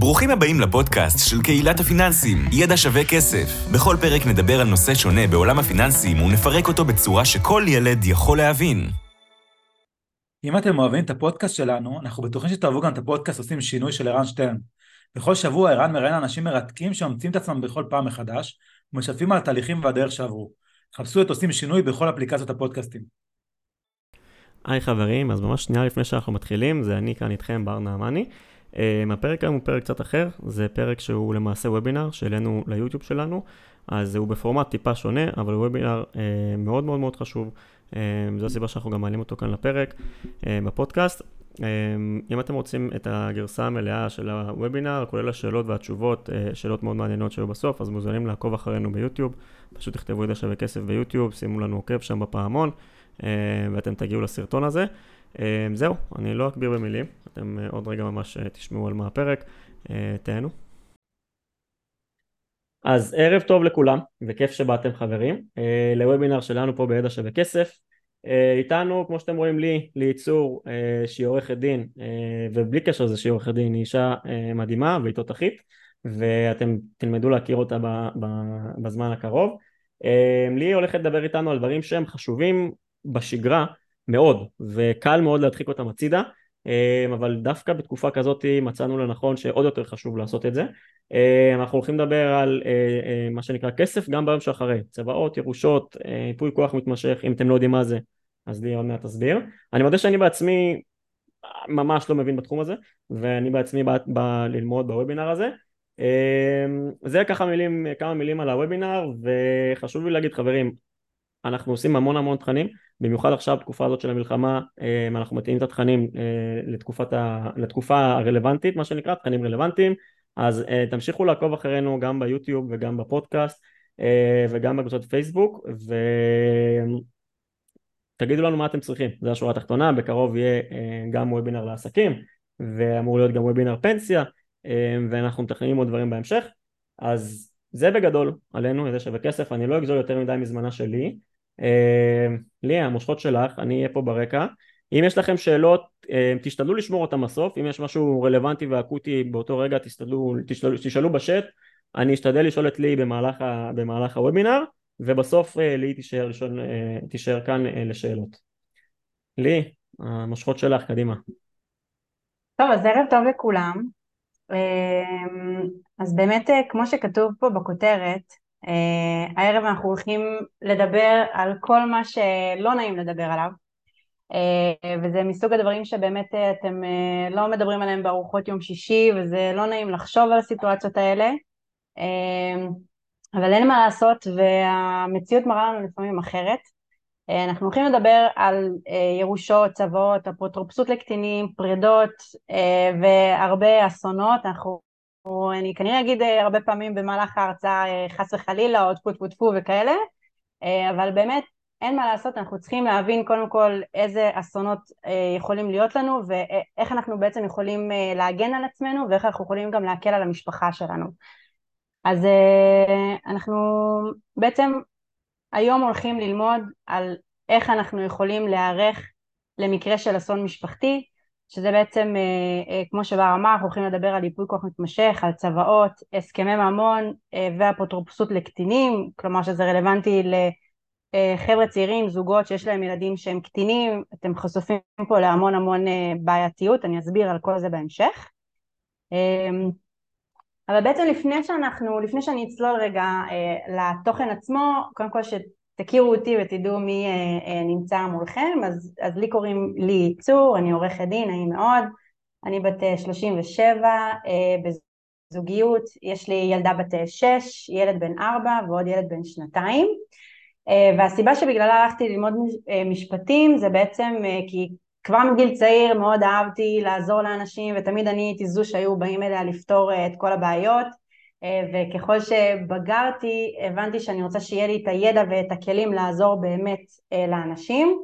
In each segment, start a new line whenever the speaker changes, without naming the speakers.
ברוכים הבאים לפודקאסט של קהילת הפיננסים, ידע שווה כסף. בכל פרק נדבר על נושא שונה בעולם הפיננסים ונפרק אותו בצורה שכל ילד יכול להבין.
אם אתם אוהבים את הפודקאסט שלנו, אנחנו בטוחים שתאהבו גם את הפודקאסט עושים שינוי של ערן שטרן. בכל שבוע ערן מראיין אנשים מרתקים שממציאים את עצמם בכל פעם מחדש, ומשתפים על התהליכים והדרך שעברו. חפשו את עושים שינוי בכל אפליקציות הפודקאסטים.
היי חברים, אז ממש שנייה לפני שאנחנו מתחילים, זה אני כאן איתכם, בר נעמני. Um, הפרק היום הוא פרק קצת אחר, זה פרק שהוא למעשה וובינר שהעלינו ליוטיוב שלנו, אז הוא בפורמט טיפה שונה, אבל הוא וובינר uh, מאוד מאוד מאוד חשוב, um, זו הסיבה שאנחנו גם מעלים אותו כאן לפרק בפודקאסט. אם אתם רוצים את הגרסה המלאה של הוובינר, כולל השאלות והתשובות, שאלות מאוד מעניינות שהיו בסוף, אז מוזמנים לעקוב אחרינו ביוטיוב, פשוט תכתבו ידע שווה כסף ביוטיוב, שימו לנו עוקב שם בפעמון, ואתם תגיעו לסרטון הזה. אמ, זהו, אני לא אכביר במילים, אתם אה, עוד רגע ממש אה, תשמעו על מה הפרק, אה, תהנו. אז ערב טוב לכולם, וכיף שבאתם חברים, לוובינר שלנו פה בידע שווה כסף. איתנו, כמו שאתם רואים לי, ליצור שהיא עורכת דין, ובלי קשר לזה שהיא עורכת דין, היא אישה מדהימה והיא תותחית, ואתם תלמדו להכיר אותה בזמן הקרוב. לי הולכת לדבר איתנו על דברים שהם חשובים בשגרה, מאוד, וקל מאוד להדחיק אותם הצידה, אמ, אבל דווקא בתקופה כזאת מצאנו לנכון שעוד יותר חשוב לעשות את זה. אמ, אנחנו הולכים לדבר על אה, אה, מה שנקרא כסף גם ביום שאחרי, צבאות, ירושות, ייפוי כוח מתמשך, אם אתם לא יודעים מה זה, אז לי עוד מעט תסביר. אני מודה שאני בעצמי ממש לא מבין בתחום הזה, ואני בעצמי בא, בא ללמוד בוובינר הזה. זה ככה מילים, כמה מילים על הוובינר, וחשוב לי להגיד חברים, אנחנו עושים המון המון תכנים במיוחד עכשיו בתקופה הזאת של המלחמה אה, אנחנו מתאימים את התכנים אה, ה... לתקופה הרלוונטית מה שנקרא תכנים רלוונטיים. אז אה, תמשיכו לעקוב אחרינו גם ביוטיוב וגם בפודקאסט וגם בקבוצות פייסבוק ותגידו לנו מה אתם צריכים. זה השורה התחתונה בקרוב יהיה גם וובינר לעסקים ואמור להיות גם וובינר פנסיה ואנחנו מתכננים עוד דברים בהמשך. אז זה בגדול עלינו, זה שווה כסף, אני לא אגזול יותר מדי מזמנה שלי לי המושכות שלך, אני אהיה פה ברקע. אם יש לכם שאלות, אה, תשתדלו לשמור אותם בסוף, אם יש משהו רלוונטי ואקוטי באותו רגע, תשתדלו, תשתדלו, תשאלו בשט, אני אשתדל לשאול את לי במהלך, ה, במהלך הוובינר, ובסוף אה, לי תישאר, לשאול, תישאר כאן לשאלות. לי, המושכות שלך, קדימה.
טוב, אז ערב טוב לכולם. אז באמת, כמו שכתוב פה בכותרת, Uh, הערב אנחנו הולכים לדבר על כל מה שלא נעים לדבר עליו uh, וזה מסוג הדברים שבאמת uh, אתם uh, לא מדברים עליהם בארוחות יום שישי וזה לא נעים לחשוב על הסיטואציות האלה. uh, אבל אין מה לעשות והמציאות מראה לנו לפעמים אחרת. uh, אנחנו הולכים לדבר על uh, ירושות, צוואות, אפוטרופסות לקטינים, פרידות uh, והרבה אסונות. אנחנו אני כנראה אגיד אה, הרבה פעמים במהלך ההרצאה אה, חס וחלילה או טפו טפו טפו וכאלה, אה, אבל באמת אין מה לעשות, אנחנו צריכים להבין קודם כל איזה אסונות יכולים להיות לנו ואיך אנחנו בעצם יכולים להגן על עצמנו ואיך אנחנו יכולים גם להקל על המשפחה שלנו. אז אנחנו בעצם היום הולכים ללמוד על איך אנחנו יכולים להיערך למקרה של אסון משפחתי, שזה בעצם, אה, אה, כמו שבר אמר, אנחנו הולכים לדבר על ייפוי כוח מתמשך, על צוואות, הסכמי ממון אה, ואפוטרופסות לקטינים, כלומר שזה רלוונטי לחבר'ה צעירים, זוגות שיש להם ילדים שהם קטינים, אתם חשופים פה להמון המון בעייתיות, אני אסביר על כל זה בהמשך. אבל בעצם לפני שאנחנו, לפני שאני אצלול רגע לתוכן עצמו, קודם כל תכירו אותי ותדעו מי אה, אה, נמצא מולכם, אז, אז לי קוראים לי צור, אני עורכת דין, נעים מאוד, אני בת 37, אה, בזוגיות, יש לי ילדה בת 6, ילד בן 4 ועוד ילד בן שנתיים, והסיבה שבגללה הלכתי ללמוד משפטים זה בעצם כי כבר מגיל צעיר מאוד אהבתי לעזור לאנשים ותמיד אני הייתי זו שהיו באים אליה לפתור את כל הבעיות וככל שבגרתי הבנתי שאני רוצה שיהיה לי את הידע ואת הכלים לעזור באמת אה, לאנשים.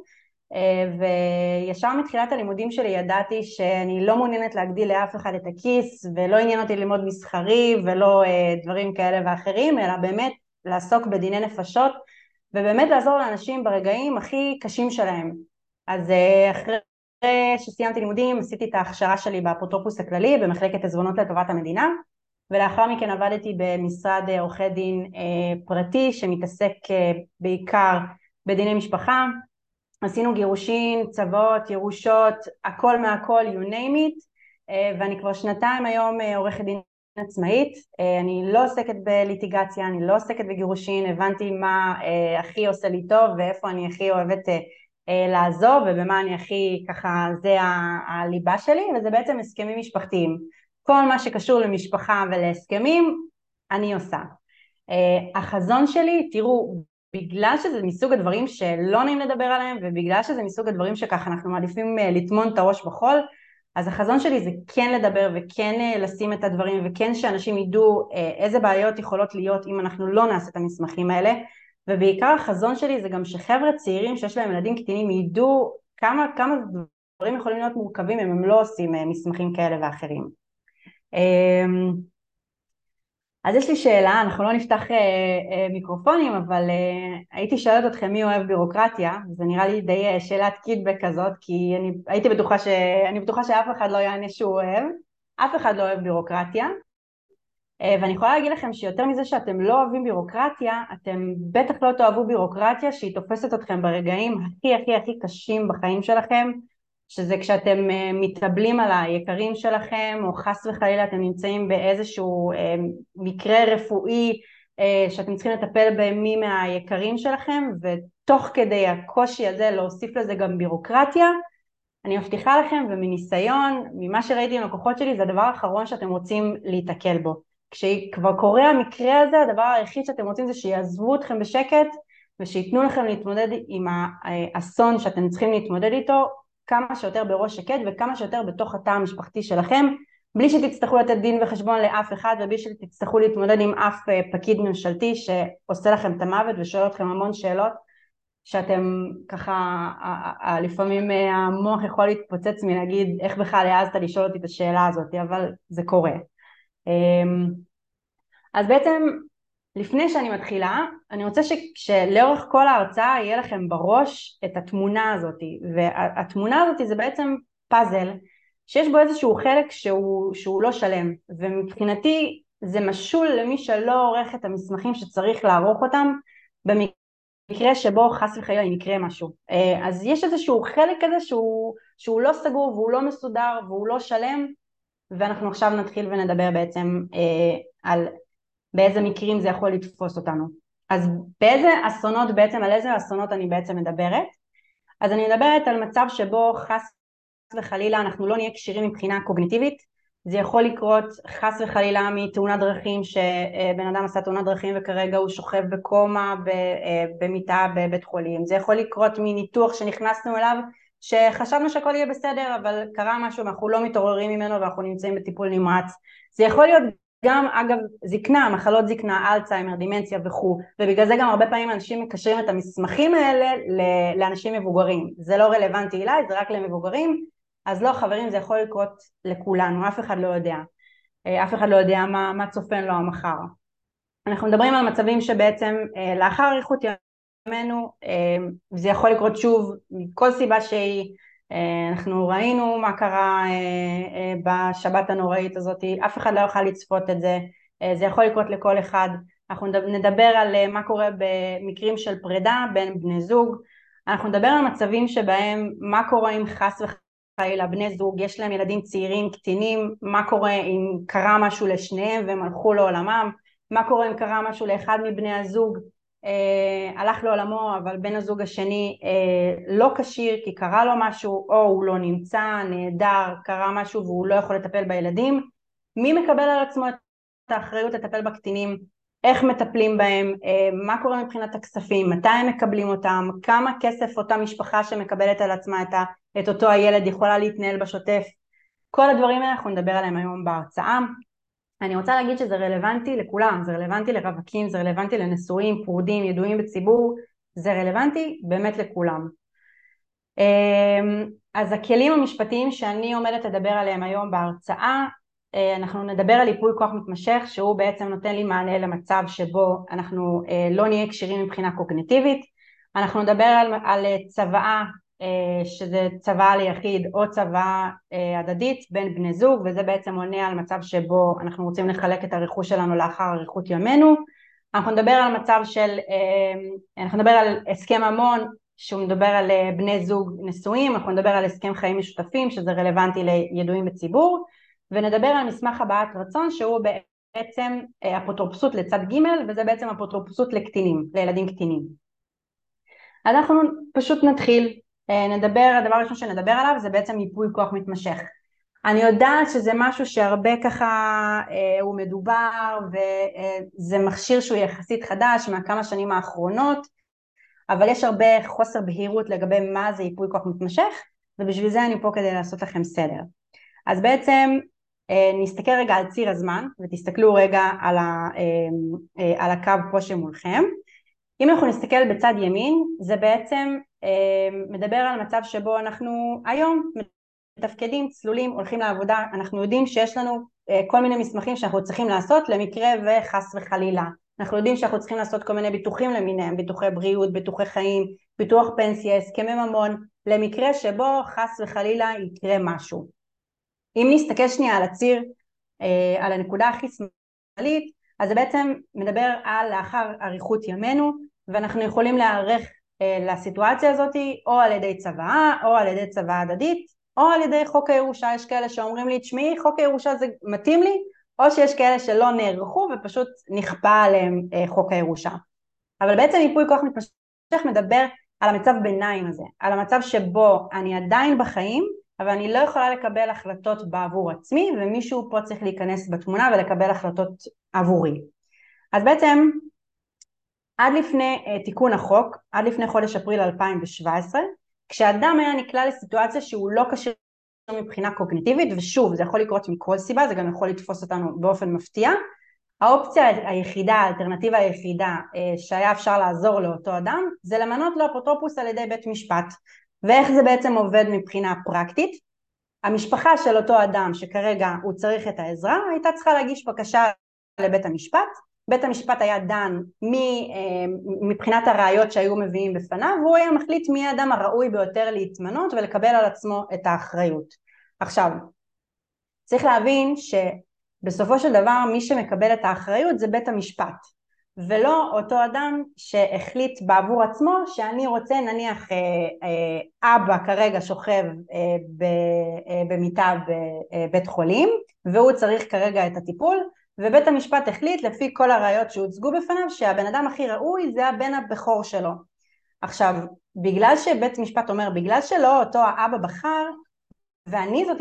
אה, וישר מתחילת הלימודים שלי ידעתי שאני לא מעוניינת להגדיל לאף אחד את הכיס ולא עניין אותי ללמוד מסחרי ולא דברים כאלה ואחרים אלא באמת לעסוק בדיני נפשות ובאמת לעזור לאנשים ברגעים הכי קשים שלהם. אז אחרי שסיימתי לימודים עשיתי את ההכשרה שלי באפוטרופוס הכללי במחלקת עזבונות לטובת המדינה ולאחר מכן עבדתי במשרד עורכי דין פרטי שמתעסק בעיקר בדיני משפחה. עשינו גירושין, צוואות, ירושות, הכל מהכל, you name it, ואני כבר שנתיים היום עורכת דין עצמאית, אני לא עוסקת בליטיגציה, אני לא עוסקת בגירושין, הבנתי מה הכי עושה לי טוב ואיפה אני הכי אוהבת לעזוב ובמה אני הכי ככה, זה הליבה שלי, וזה בעצם הסכמים משפחתיים. כל מה שקשור למשפחה ולהסכמים, אני עושה. החזון שלי, תראו, בגלל שזה מסוג הדברים שלא נעים לדבר עליהם ובגלל שזה מסוג הדברים שככה אנחנו מעדיפים לטמון את הראש בחול אז החזון שלי זה כן לדבר וכן לשים את הדברים וכן שאנשים ידעו איזה בעיות יכולות להיות אם אנחנו לא נעשה את המסמכים האלה ובעיקר החזון שלי זה גם שחבר'ה צעירים שיש להם ילדים קטינים ידעו כמה, כמה דברים יכולים להיות מורכבים אם הם לא עושים מסמכים כאלה ואחרים אז יש לי שאלה, אנחנו לא נפתח אה, אה, מיקרופונים, אבל אה, הייתי שואלת אתכם מי אוהב בירוקרטיה, זה נראה לי די אה, שאלת קידבק כזאת, כי אני הייתי בטוחה, ש... אני בטוחה שאף אחד לא יענה שהוא אוהב, אף אחד לא אוהב בירוקרטיה, אה, ואני יכולה להגיד לכם שיותר מזה שאתם לא אוהבים בירוקרטיה, אתם בטח לא תאהבו בירוקרטיה שהיא תופסת אתכם ברגעים הכי הכי הכי קשים בחיים שלכם, שזה כשאתם אה, מתאבלים על היקרים שלכם או חס וחלילה אתם נמצאים באיזשהו אה, מקרה רפואי אה, שאתם צריכים לטפל במי מהיקרים שלכם ותוך כדי הקושי הזה להוסיף לזה גם בירוקרטיה אני מבטיחה לכם ומניסיון ממה שראיתי עם לקוחות שלי זה הדבר האחרון שאתם רוצים להיתקל בו. כשכבר קורה המקרה הזה הדבר היחיד שאתם רוצים זה שיעזבו אתכם בשקט ושייתנו לכם להתמודד עם האסון שאתם צריכים להתמודד איתו כמה שיותר בראש שקט וכמה שיותר בתוך התא המשפחתי שלכם בלי שתצטרכו לתת דין וחשבון לאף אחד ובלי שתצטרכו להתמודד עם אף אה, פקיד ממשלתי שעושה לכם את המוות ושואל אתכם המון שאלות שאתם ככה לפעמים אה, המוח יכול להתפוצץ מלהגיד איך בכלל העזת לשאול אותי את השאלה הזאת? אבל זה קורה. אמ, אז בעצם לפני שאני מתחילה, אני רוצה שלאורך כל ההרצאה יהיה לכם בראש את התמונה הזאת, והתמונה הזאת זה בעצם פאזל שיש בו איזשהו חלק שהוא, שהוא לא שלם, ומבחינתי זה משול למי שלא עורך את המסמכים שצריך לערוך אותם במקרה שבו חס וחלילה יקרה משהו. אה, אז יש איזשהו חלק כזה שהוא, שהוא לא סגור והוא לא מסודר והוא לא שלם, ואנחנו עכשיו נתחיל ונדבר בעצם אה, על באיזה מקרים זה יכול לתפוס אותנו. אז באיזה אסונות בעצם, על איזה אסונות אני בעצם מדברת? אז אני מדברת על מצב שבו חס וחלילה אנחנו לא נהיה כשירים מבחינה קוגניטיבית, זה יכול לקרות חס וחלילה מתאונת דרכים שבן אדם עשה תאונת דרכים וכרגע הוא שוכב בקומה במיטה בבית חולים, זה יכול לקרות מניתוח שנכנסנו אליו שחשבנו שהכל יהיה בסדר אבל קרה משהו ואנחנו לא מתעוררים ממנו ואנחנו נמצאים בטיפול נמרץ, זה יכול להיות גם אגב זקנה, מחלות זקנה, אלצהיימר, דימנציה וכו', ובגלל זה גם הרבה פעמים אנשים מקשרים את המסמכים האלה לאנשים מבוגרים. זה לא רלוונטי אליי, זה רק למבוגרים, אז לא חברים, זה יכול לקרות לכולנו, אף אחד לא יודע. אה, אף אחד לא יודע מה, מה צופן לו המחר. אנחנו מדברים על מצבים שבעצם אה, לאחר אריכות ימינו, אה, זה יכול לקרות שוב מכל סיבה שהיא, אנחנו ראינו מה קרה אה, אה, בשבת הנוראית הזאת, אף אחד לא יוכל לצפות את זה, זה יכול לקרות לכל אחד, אנחנו נדבר על מה קורה במקרים של פרידה בין בני זוג, אנחנו נדבר על מצבים שבהם מה קורה אם חס וחלילה בני זוג יש להם ילדים צעירים קטינים, מה קורה אם קרה משהו לשניהם והם הלכו לעולמם, מה קורה אם קרה משהו לאחד מבני הזוג. אה, הלך לעולמו אבל בן הזוג השני אה, לא כשיר כי קרה לו משהו או הוא לא נמצא, נהדר, קרה משהו והוא לא יכול לטפל בילדים. מי מקבל על עצמו את האחריות לטפל בקטינים, איך מטפלים בהם, אה, מה קורה מבחינת הכספים, מתי הם מקבלים אותם, כמה כסף אותה משפחה שמקבלת על עצמה את, את אותו הילד יכולה להתנהל בשוטף כל הדברים האלה אנחנו נדבר עליהם היום בהרצאה אני רוצה להגיד שזה רלוונטי לכולם, זה רלוונטי לרווקים, זה רלוונטי לנשואים, פרודים, ידועים בציבור, זה רלוונטי באמת לכולם. אמ, אז הכלים המשפטיים שאני עומדת לדבר עליהם היום בהרצאה, אה, אנחנו נדבר על ייפוי כוח מתמשך שהוא בעצם נותן לי מענה למצב שבו אנחנו אה, לא נהיה כשירים מבחינה קוגניטיבית, אנחנו נדבר על, על צוואה שזה צוואה ליחיד או צוואה הדדית בין בני זוג וזה בעצם עונה על מצב שבו אנחנו רוצים לחלק את הרכוש שלנו לאחר אריכות ימינו אנחנו נדבר על מצב של, אנחנו נדבר על הסכם ממון שהוא מדבר על בני זוג נשואים, אנחנו נדבר על הסכם חיים משותפים שזה רלוונטי לידועים בציבור ונדבר על מסמך הבעת רצון שהוא בעצם אפוטרופסות לצד ג' וזה בעצם אפוטרופסות לקטינים, לילדים קטינים. אנחנו פשוט נתחיל, נדבר, הדבר הראשון שנדבר עליו זה בעצם ייפוי כוח מתמשך. אני יודעת שזה משהו שהרבה ככה אה, הוא מדובר וזה מכשיר שהוא יחסית חדש מהכמה שנים האחרונות אבל יש הרבה חוסר בהירות לגבי מה זה ייפוי כוח מתמשך ובשביל זה אני פה כדי לעשות לכם סדר. אז בעצם אה, נסתכל רגע על ציר הזמן ותסתכלו רגע על, ה, אה, אה, על הקו פה שמולכם אם אנחנו נסתכל בצד ימין זה בעצם מדבר על מצב שבו אנחנו היום מתפקדים, צלולים, הולכים לעבודה, אנחנו יודעים שיש לנו כל מיני מסמכים שאנחנו צריכים לעשות למקרה וחס וחלילה אנחנו יודעים שאנחנו צריכים לעשות כל מיני ביטוחים למיניהם, ביטוחי בריאות, ביטוחי חיים, ביטוח פנסיה, הסכמי ממון, למקרה שבו חס וחלילה יקרה משהו. אם נסתכל שנייה על הציר, אה, על הנקודה הכי שמאלית, אז זה בעצם מדבר על לאחר אריכות ימינו, ואנחנו יכולים להיערך אה, לסיטואציה הזאת או על ידי צוואה, או על ידי צוואה הדדית, או על ידי חוק הירושה, יש כאלה שאומרים לי, תשמעי, חוק הירושה זה מתאים לי, או שיש כאלה שלא נערכו ופשוט נכפה עליהם אה, חוק הירושה. אבל בעצם ייפוי כוח מתמשך מדבר על המצב ביניים הזה, על המצב שבו אני עדיין בחיים אבל אני לא יכולה לקבל החלטות בעבור עצמי ומישהו פה צריך להיכנס בתמונה ולקבל החלטות עבורי. אז בעצם עד לפני uh, תיקון החוק, עד לפני חודש אפריל 2017, כשאדם היה נקלע לסיטואציה שהוא לא קשה מבחינה קוגניטיבית, ושוב זה יכול לקרות מכל סיבה, זה גם יכול לתפוס אותנו באופן מפתיע, האופציה היחידה, האלטרנטיבה היחידה uh, שהיה אפשר לעזור לאותו אדם זה למנות לו אפוטרופוס על ידי בית משפט. ואיך זה בעצם עובד מבחינה פרקטית? המשפחה של אותו אדם שכרגע הוא צריך את העזרה הייתה צריכה להגיש בקשה לבית המשפט בית המשפט היה דן אה, מבחינת הראיות שהיו מביאים בפניו והוא היה מחליט מי האדם הראוי ביותר להתמנות ולקבל על עצמו את האחריות. עכשיו צריך להבין שבסופו של דבר מי שמקבל את האחריות זה בית המשפט ולא אותו אדם שהחליט בעבור עצמו שאני רוצה נניח אה, אה, אבא כרגע שוכב במיטה בבית חולים והוא צריך כרגע את הטיפול ובית המשפט החליט לפי כל הראיות שהוצגו בפניו שהבן אדם הכי ראוי זה הבן הבכור שלו עכשיו בגלל שבית משפט אומר בגלל שלא אותו האבא בחר ואני, זאת,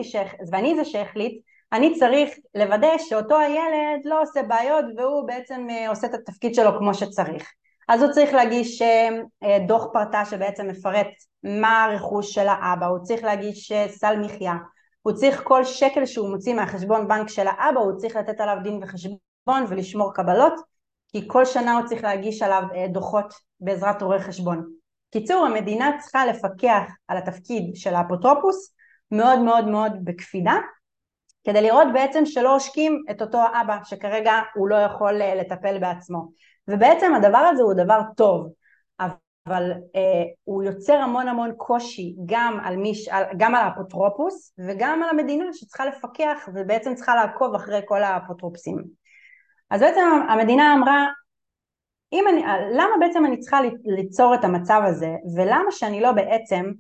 ואני זה שהחליט אני צריך לוודא שאותו הילד לא עושה בעיות והוא בעצם אה, עושה את התפקיד שלו כמו שצריך. אז הוא צריך להגיש אה, דוח פרטה שבעצם מפרט מה הרכוש של האבא, הוא צריך להגיש אה, סל מחיה, הוא צריך כל שקל שהוא מוציא מהחשבון בנק של האבא הוא צריך לתת עליו דין וחשבון ולשמור קבלות כי כל שנה הוא צריך להגיש עליו דוחות בעזרת עורך חשבון. קיצור המדינה צריכה לפקח על התפקיד של האפוטרופוס מאוד מאוד מאוד בקפידה כדי לראות בעצם שלא עושקים את אותו האבא שכרגע הוא לא יכול אה, לטפל בעצמו ובעצם הדבר הזה הוא דבר טוב אבל אה, הוא יוצר המון המון קושי גם על, מיש, גם על האפוטרופוס וגם על המדינה שצריכה לפקח ובעצם צריכה לעקוב אחרי כל האפוטרופסים אז בעצם המדינה אמרה אני, למה בעצם אני צריכה ליצור את המצב הזה ולמה שאני לא בעצם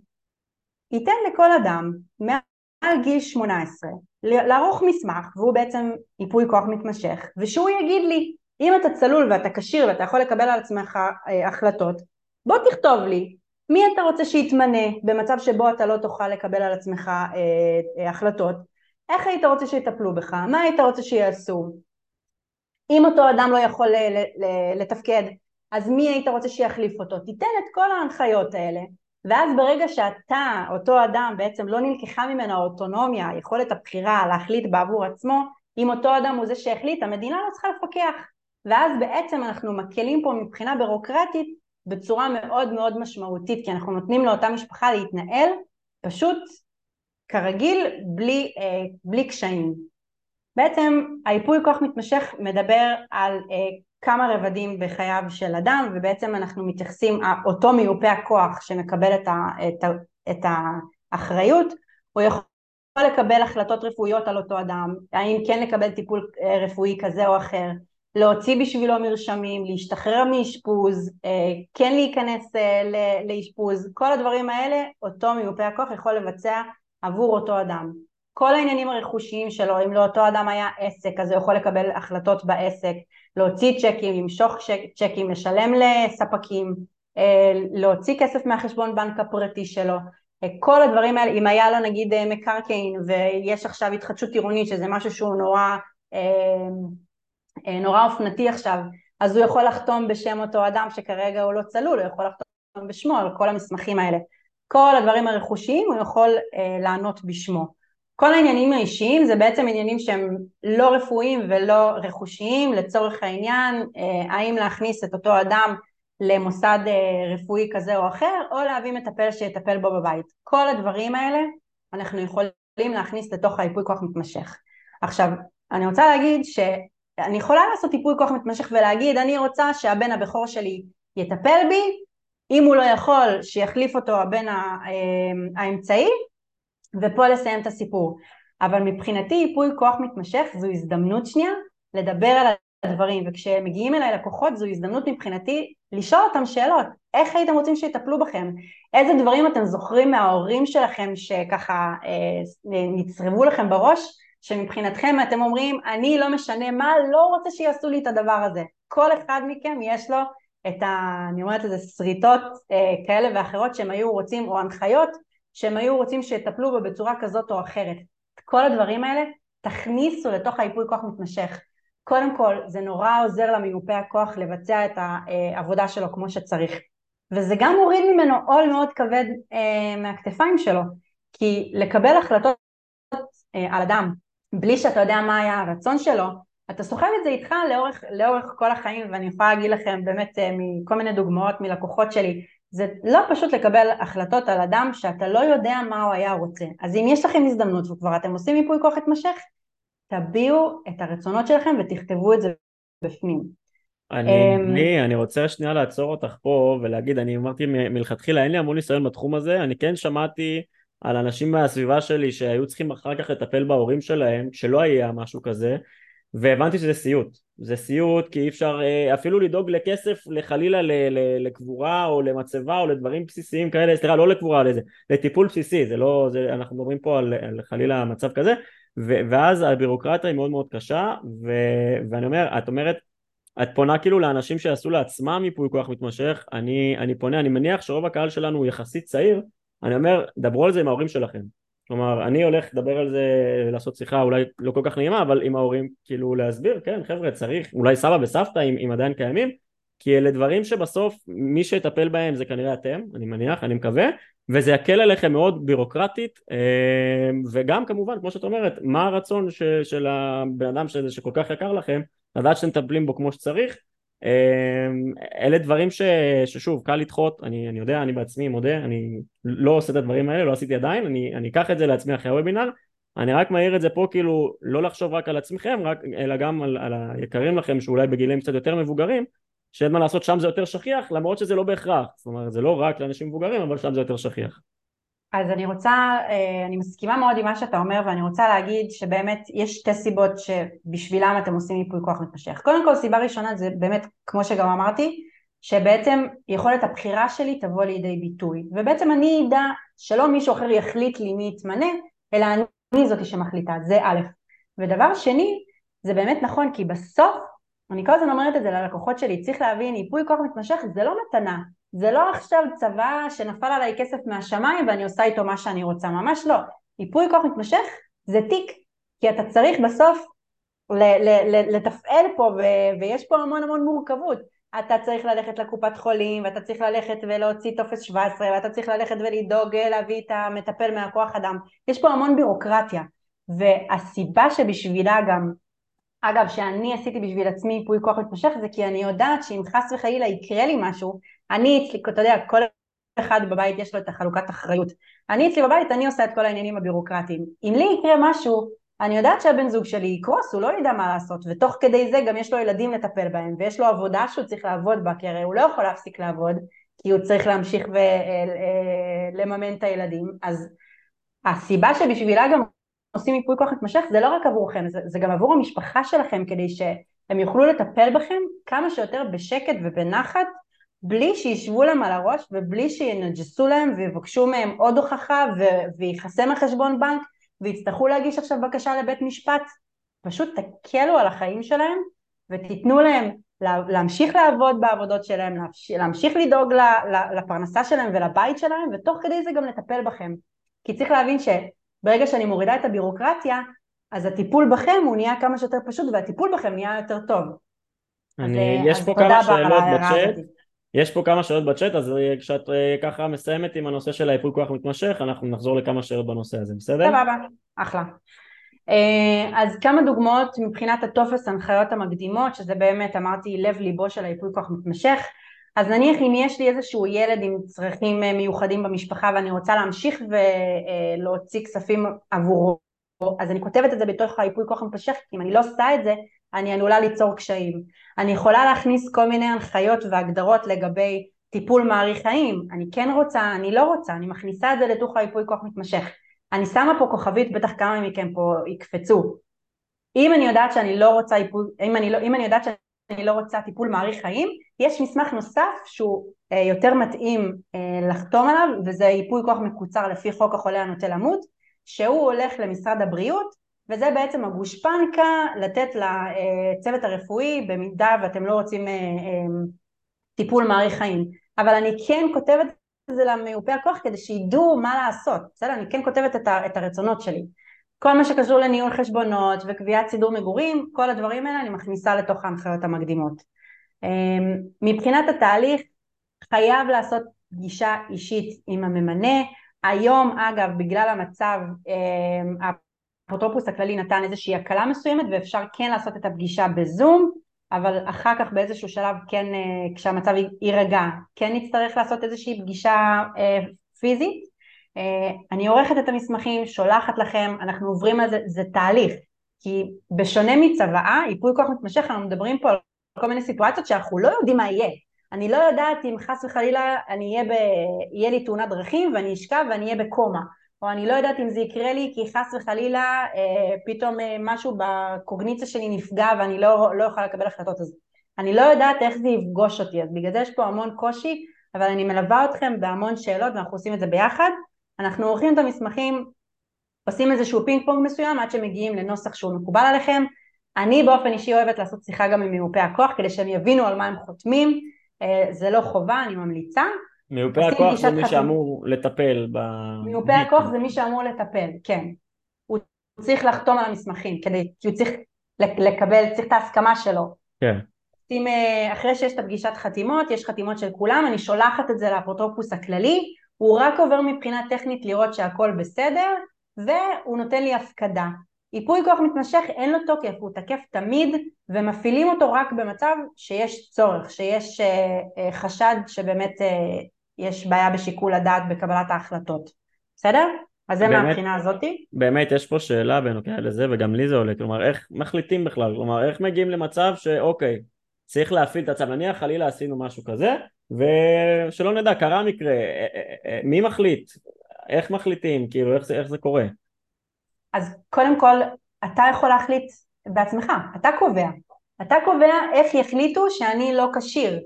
ייתן לכל אדם מעל גיל 18 לערוך מסמך והוא בעצם ייפוי כוח מתמשך ושהוא יגיד לי אם אתה צלול ואתה כשיר ואתה יכול לקבל על עצמך אה, החלטות בוא תכתוב לי מי אתה רוצה שיתמנה במצב שבו אתה לא תוכל לקבל על עצמך אה, אה, החלטות? איך היית רוצה שיטפלו בך? מה היית רוצה שיעשו? אם אותו אדם לא יכול לתפקד אז מי היית רוצה שיחליף אותו? תיתן את כל ההנחיות האלה ואז ברגע שאתה, אותו אדם, בעצם לא נלקחה ממנו האוטונומיה, יכולת הבחירה להחליט בעבור עצמו, אם אותו אדם הוא זה שהחליט, המדינה לא צריכה לפקח. ואז בעצם אנחנו מקלים פה מבחינה בירוקרטית בצורה מאוד מאוד משמעותית, כי אנחנו נותנים לאותה משפחה להתנהל פשוט כרגיל בלי, אה, בלי קשיים. בעצם היפוי כוח מתמשך מדבר על אה, כמה רבדים בחייו של אדם ובעצם אנחנו מתייחסים, אותו מיופה הכוח שמקבל את, ה, את, ה, את האחריות, הוא יכול לקבל החלטות רפואיות על אותו אדם, האם כן לקבל טיפול אה, רפואי כזה או אחר, להוציא בשבילו מרשמים, להשתחרר מאשפוז, אה, כן להיכנס אה, לאשפוז, כל הדברים האלה אותו מיופה הכוח יכול לבצע עבור אותו אדם. כל העניינים הרכושיים שלו, אם לאותו אדם היה עסק אז הוא יכול לקבל החלטות בעסק, להוציא צ'קים, למשוך צ'קים, לשלם לספקים, אה, להוציא כסף מהחשבון בנק הפרטי שלו, כל הדברים האלה, אם היה לו נגיד מקרקעין ויש עכשיו התחדשות עירונית שזה משהו שהוא נורא נורא אופנתי עכשיו, אז הוא יכול לחתום בשם אותו אדם שכרגע הוא לא צלול, הוא יכול לחתום בשמו על כל המסמכים האלה. כל הדברים הרכושיים הוא יכול אה, לענות בשמו. כל העניינים האישיים זה בעצם עניינים שהם לא רפואיים ולא רכושיים לצורך העניין, אה, האם להכניס את אותו אדם למוסד אה, רפואי כזה או אחר, או להביא מטפל שיטפל בו בבית. כל הדברים האלה אנחנו יכולים להכניס לתוך היפוי כוח מתמשך. עכשיו, אני רוצה להגיד ש... אני יכולה לעשות טיפול כוח מתמשך ולהגיד אני רוצה שהבן הבכור שלי יטפל בי, אם הוא לא יכול שיחליף אותו הבן אה, האמצעי ופה לסיים את הסיפור. אבל מבחינתי ייפוי כוח מתמשך זו הזדמנות שנייה לדבר על הדברים וכשמגיעים אליי לקוחות זו הזדמנות מבחינתי לשאול אותם שאלות. איך הייתם רוצים שיטפלו בכם? איזה דברים אתם זוכרים מההורים שלכם שככה אה, נצרבו לכם בראש שמבחינתכם אתם אומרים אני לא משנה מה, לא רוצה שיעשו לי את הדבר הזה. כל אחד מכם יש לו את ה... אני אומרת לזה שריטות אה, כאלה ואחרות שהם היו רוצים, או הנחיות שהם היו רוצים שיטפלו בו בצורה כזאת או אחרת. את כל הדברים האלה תכניסו לתוך היפוי כוח מתמשך. קודם כל זה נורא עוזר למיופה הכוח לבצע את העבודה שלו כמו שצריך. וזה גם מוריד ממנו עול מאוד כבד אה, מהכתפיים שלו. כי לקבל החלטות אה, על אדם בלי שאתה יודע מה היה הרצון שלו, אתה סוחב את זה איתך לאורך, לאורך כל החיים ואני יכולה להגיד לכם באמת אה, מכל מיני דוגמאות מלקוחות שלי זה לא פשוט לקבל החלטות על אדם שאתה לא יודע מה הוא היה רוצה. אז אם יש לכם הזדמנות וכבר אתם עושים מיפוי כוח מתמשך תביעו את הרצונות שלכם ותכתבו את זה בפנים.
אני, אמ, אני, אני רוצה שנייה לעצור אותך פה ולהגיד, אני אמרתי מלכתחילה אין לי המון ניסיון בתחום הזה, אני כן שמעתי על אנשים מהסביבה שלי שהיו צריכים אחר כך לטפל בהורים שלהם כשלא היה משהו כזה והבנתי שזה סיוט. זה סיוט כי אי אפשר אה, אפילו לדאוג לכסף לחלילה לקבורה או למצבה או לדברים בסיסיים כאלה. סליחה לא לקבורה לזה. לטיפול בסיסי. זה לא זה אנחנו מדברים פה על, על חלילה מצב כזה. ו, ואז הבירוקרטיה היא מאוד מאוד קשה ו, ואני אומר את אומרת את פונה כאילו לאנשים שעשו לעצמם מיפוי כוח מתמשך. אני, אני פונה. אני מניח שרוב הקהל שלנו הוא יחסית צעיר אני אומר, דברו על זה עם ההורים שלכם. כלומר, אני הולך לדבר על זה, לעשות שיחה אולי לא כל כך נעימה, אבל עם ההורים, כאילו להסביר, כן, חבר'ה, צריך, אולי סבא וסבתא אם, אם עדיין קיימים, כי אלה דברים שבסוף מי שיטפל בהם זה כנראה אתם, אני מניח, אני מקווה, וזה יקל עליכם מאוד בירוקרטית, אה, וגם כמובן, כמו שאת אומרת, מה הרצון ש, של הבן אדם שזה שכל כך יקר לכם, לדעת שאתם מטפלים בו כמו שצריך, אלה דברים ש, ששוב קל לדחות אני, אני יודע אני בעצמי מודה אני לא עושה את הדברים האלה לא עשיתי עדיין אני, אני אקח את זה לעצמי אחרי הוובינר. אני רק מעיר את זה פה כאילו לא לחשוב רק על עצמכם רק, אלא גם על, על היקרים לכם שאולי בגילים קצת יותר מבוגרים שאין מה לעשות שם זה יותר שכיח למרות שזה לא בהכרח. זאת אומרת זה לא רק לאנשים מבוגרים אבל שם זה יותר שכיח
אז אני רוצה, אה, אני מסכימה מאוד עם מה שאתה אומר ואני רוצה להגיד שבאמת יש שתי סיבות שבשבילם אתם עושים ייפוי כוח מתמשך. קודם כל סיבה ראשונה זה באמת כמו שגם אמרתי שבעצם יכולת הבחירה שלי תבוא לידי ביטוי ובעצם אני אדע שלא מישהו אחר יחליט לי מי יתמנה אלא אני זאתי שמחליטה, זה א'. ודבר שני זה באמת נכון כי בסוף אני כל הזמן אומרת את זה ללקוחות שלי צריך להבין ייפוי כוח מתמשך זה לא מתנה זה לא עכשיו צבא שנפל עליי כסף מהשמיים ואני עושה איתו מה שאני רוצה, ממש לא. ייפוי כוח מתמשך זה תיק, כי אתה צריך בסוף לתפעל פה ו- ויש פה המון המון מורכבות. אתה צריך ללכת לקופת חולים ואתה צריך ללכת ולהוציא טופס 17 ואתה צריך ללכת ולדאוג להביא את המטפל מהכוח אדם. יש פה המון בירוקרטיה והסיבה שבשבילה גם אגב, שאני עשיתי בשביל עצמי ייפוי כוח מתמשך זה כי אני יודעת שאם חס וחלילה יקרה לי משהו, אני אצלי, אתה יודע, כל אחד בבית יש לו את החלוקת אחריות. אני אצלי בבית, אני עושה את כל העניינים הבירוקרטיים. אם לי יקרה משהו, אני יודעת שהבן זוג שלי יקרוס, הוא לא ידע מה לעשות, ותוך כדי זה גם יש לו ילדים לטפל בהם, ויש לו עבודה שהוא צריך לעבוד בה, כי הרי הוא לא יכול להפסיק לעבוד, כי הוא צריך להמשיך ולממן את הילדים, אז הסיבה שבשבילה גם עושים ייפוי כוח מתמשך זה לא רק עבורכם, זה, זה גם עבור המשפחה שלכם כדי שהם יוכלו לטפל בכם כמה שיותר בשקט ובנחת בלי שישבו להם על הראש ובלי שינג'סו להם ויבקשו מהם עוד הוכחה וייחסם החשבון בנק ויצטרכו להגיש עכשיו בקשה לבית משפט. פשוט תקלו על החיים שלהם ותיתנו להם להמשיך לעבוד בעבודות שלהם, להמשיך לדאוג לפרנסה שלהם ולבית שלהם ותוך כדי זה גם לטפל בכם. כי צריך להבין שברגע שאני מורידה את הבירוקרטיה אז הטיפול בכם הוא נהיה כמה שיותר פשוט והטיפול בכם נהיה יותר טוב.
אני, אז, יש אז פה כמה שאלות בצ'אט, יש פה כמה שאלות בצ'אט אז אה, כשאת אה, ככה מסיימת עם הנושא של היפוי כוח מתמשך אנחנו נחזור לכמה שאלות בנושא הזה, בסדר?
סבבה, אחלה. אה, אז כמה דוגמאות מבחינת הטופס הנחיות המקדימות שזה באמת אמרתי לב ליבו של היפוי כוח מתמשך אז נניח אם יש לי איזשהו ילד עם צרכים מיוחדים במשפחה ואני רוצה להמשיך ולהוציא כספים עבורו אז אני כותבת את זה בתוך היפוי כוח מתמשך כי אם אני לא עושה את זה אני עלולה ליצור קשיים. אני יכולה להכניס כל מיני הנחיות והגדרות לגבי טיפול מאריך חיים, אני כן רוצה, אני לא רוצה, אני מכניסה את זה לתוך היפוי כוח מתמשך. אני שמה פה כוכבית, בטח כמה מכם פה יקפצו. אם אני יודעת שאני לא רוצה אם אני, לא, אם אני יודעת שאני לא רוצה טיפול מאריך חיים, יש מסמך נוסף שהוא אה, יותר מתאים אה, לחתום עליו, וזה ייפוי כוח מקוצר לפי חוק החולה הנוטה למות, שהוא הולך למשרד הבריאות וזה בעצם הגושפנקה לתת לצוות הרפואי במידה ואתם לא רוצים אה, אה, טיפול מאריך חיים. אבל אני כן כותבת את זה למיופה הכוח כדי שידעו מה לעשות, בסדר? אני כן כותבת את הרצונות שלי. כל מה שקשור לניהול חשבונות וקביעת סידור מגורים, כל הדברים האלה אני מכניסה לתוך ההנחיות המקדימות. אה, מבחינת התהליך חייב לעשות פגישה אישית עם הממנה, היום אגב בגלל המצב האפוטרופוס הכללי נתן איזושהי הקלה מסוימת ואפשר כן לעשות את הפגישה בזום אבל אחר כך באיזשהו שלב כן אה, כשהמצב יירגע כן נצטרך לעשות איזושהי פגישה אה, פיזית. אה, אני עורכת את המסמכים, שולחת לכם, אנחנו עוברים על זה, זה תהליך. כי בשונה מצוואה, ייפוי כוח מתמשך, אנחנו מדברים פה על כל מיני סיטואציות שאנחנו לא יודעים מה יהיה. אני לא יודעת אם חס וחלילה אני אהיה, ב... יהיה לי תאונת דרכים ואני אשכב ואני אהיה בקומה או אני לא יודעת אם זה יקרה לי כי חס וחלילה אה, פתאום אה, משהו בקוגניציה שלי נפגע ואני לא, לא יכולה לקבל החלטות. אז אני לא יודעת איך זה יפגוש אותי. אז בגלל זה יש פה המון קושי אבל אני מלווה אתכם בהמון שאלות ואנחנו עושים את זה ביחד. אנחנו עורכים את המסמכים עושים איזשהו פינג פונג מסוים עד שמגיעים לנוסח שהוא מקובל עליכם. אני באופן אישי אוהבת לעשות שיחה גם עם מיופי הכוח כדי שהם יבינו על מה הם חותמים. אה, זה לא חובה אני ממליצה
מיופה הכוח זה מי שאמור לטפל ב...
מיופה הכוח זה מי שאמור לטפל, כן. הוא צריך לחתום על המסמכים, כדי, כי הוא צריך לקבל, צריך את ההסכמה שלו.
כן.
אם, אה, אחרי שיש את הפגישת חתימות, יש חתימות של כולם, אני שולחת את זה לאפוטרופוס הכללי, הוא רק עובר מבחינה טכנית לראות שהכל בסדר, והוא נותן לי הפקדה. ייפוי כוח מתמשך אין לו תוקף, הוא תקף תמיד ומפעילים אותו רק במצב שיש צורך, שיש אה, אה, חשד שבאמת אה, יש בעיה בשיקול הדעת בקבלת ההחלטות, בסדר? אז זה מהבחינה הזאתי.
באמת יש פה שאלה בנוגע לזה וגם לי זה עולה, כלומר איך מחליטים בכלל, כלומר איך מגיעים למצב שאוקיי צריך להפעיל את הצו, נניח חלילה עשינו משהו כזה ושלא נדע קרה מקרה, אה, אה, אה, מי מחליט, איך מחליטים, כאילו איך זה, איך זה קורה?
אז קודם כל אתה יכול להחליט בעצמך, אתה קובע, אתה קובע איך יחליטו שאני לא כשיר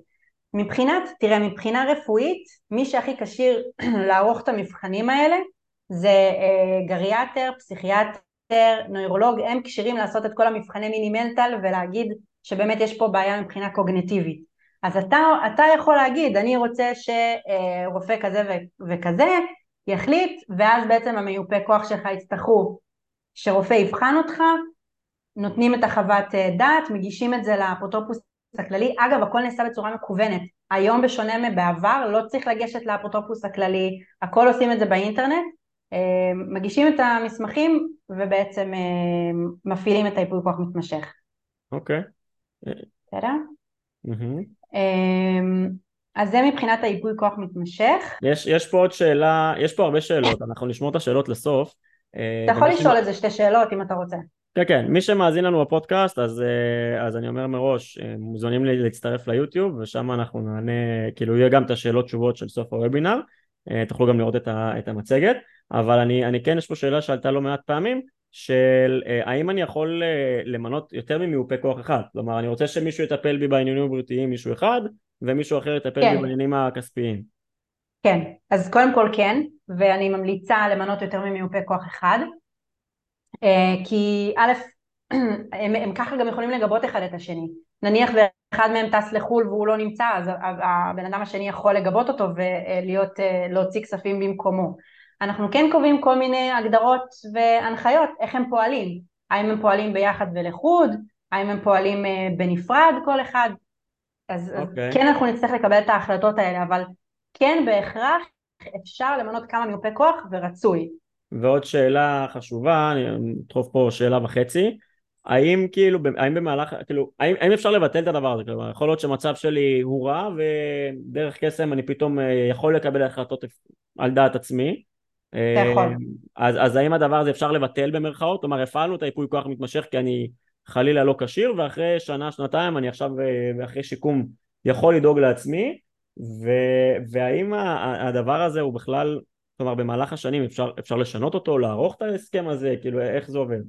מבחינת, תראה, מבחינה רפואית, מי שהכי כשיר לערוך את המבחנים האלה זה אה, גריאטר, פסיכיאטר, נוירולוג, הם כשירים לעשות את כל המבחני מינימנטל ולהגיד שבאמת יש פה בעיה מבחינה קוגנטיבית. אז אתה, אתה יכול להגיד, אני רוצה שרופא כזה וכזה יחליט, ואז בעצם המיופה כוח שלך יצטרכו שרופא יבחן אותך, נותנים את החוות אה, דעת, מגישים את זה לאפוטרופוס הכללי, אגב הכל נעשה בצורה מקוונת, היום בשונה מבעבר לא צריך לגשת לאפוטרופוס הכללי, הכל עושים את זה באינטרנט, אה, מגישים את המסמכים ובעצם אה, מפעילים את הייפוי כוח מתמשך.
אוקיי.
בסדר? אז זה מבחינת הייפוי כוח מתמשך.
יש, יש פה עוד שאלה, יש פה הרבה שאלות, אנחנו נשמור את השאלות לסוף.
אתה יכול לשאול את זה שתי שאלות אם אתה רוצה.
כן, כן, מי שמאזין לנו בפודקאסט, אז, אה, אז אני אומר מראש, אה, מוזמנים להצטרף ליוטיוב, ושם אנחנו נענה, כאילו יהיה גם את השאלות תשובות של סוף הוובינר, אה, תוכלו גם לראות את, ה, את המצגת, אבל אני, אני כן, יש פה שאלה שעלתה לא מעט פעמים, של האם אני יכול למנות יותר ממיופה כוח אחד, כלומר אני רוצה שמישהו יטפל בי בעניינים הבריאותיים מישהו אחד, ומישהו אחר יטפל כן. בי בעניינים הכספיים.
כן, אז קודם כל כן, ואני ממליצה למנות יותר ממיופה כוח אחד. אה, כי א', הם, הם ככה גם יכולים לגבות אחד את השני. נניח ואחד מהם טס לחו"ל והוא לא נמצא, אז הבן אדם השני יכול לגבות אותו ולהיות, אה, כספים במקומו. אנחנו כן קובעים כל מיני הגדרות והנחיות איך הם פועלים. האם הם פועלים ביחד ולחוד, האם הם פועלים אה, בנפרד כל אחד. אז, okay. אז אוקיי. כן אנחנו נצטרך לקבל את ההחלטות האלה, אבל כן בהכרח אפשר למנות כמה מיופי כוח ורצוי.
ועוד שאלה חשובה, אני אדחוף פה שאלה וחצי, האם כאילו, האם במהלך, כאילו, האם, האם אפשר לבטל את הדבר הזה? כלומר, יכול להיות שמצב שלי הוא רע ודרך קסם אני פתאום אה, יכול לקבל החלטות על דעת עצמי.
אתה יכול. אה,
אז, אז האם הדבר הזה אפשר לבטל במרכאות? כלומר, הפעלנו את היפוי כוח מתמשך כי אני חלילה לא כשיר, ואחרי שנה, שנתיים אני עכשיו, אה, ואחרי שיקום, יכול לדאוג לעצמי, ו, והאם הדבר הזה הוא בכלל כלומר במהלך השנים אפשר, אפשר לשנות אותו, לערוך את ההסכם הזה, כאילו איך זה עובד?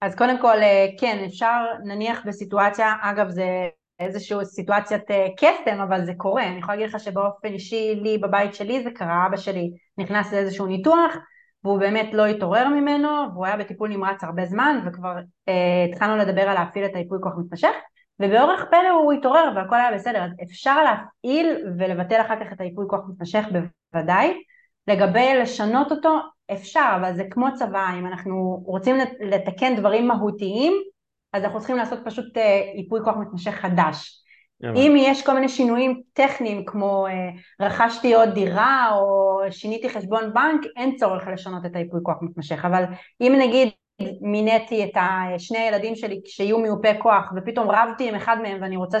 אז קודם כל אה, כן, אפשר נניח בסיטואציה, אגב זה איזושהי סיטואציית אה, קסם אבל זה קורה, אני יכולה להגיד לך שבאופן אישי לי בבית שלי זה קרה, אבא שלי נכנס לאיזשהו ניתוח והוא באמת לא התעורר ממנו והוא היה בטיפול נמרץ הרבה זמן וכבר אה, התחלנו לדבר על להפעיל את היפוי כוח מתמשך ובאורך פלא הוא התעורר והכל היה בסדר, אז אפשר להפעיל ולבטל אחר כך את היפוי כוח מתמשך בוודאי. לגבי לשנות אותו אפשר, אבל זה כמו צבא, אם אנחנו רוצים לתקן דברים מהותיים, אז אנחנו צריכים לעשות פשוט אה, ייפוי כוח מתמשך חדש. אם יש כל מיני שינויים טכניים כמו אה, רכשתי עוד דירה או שיניתי חשבון בנק, אין צורך לשנות את היפוי כוח מתמשך, אבל אם נגיד מיניתי את שני הילדים שלי שיהיו מיופה כוח ופתאום רבתי עם אחד מהם ואני רוצה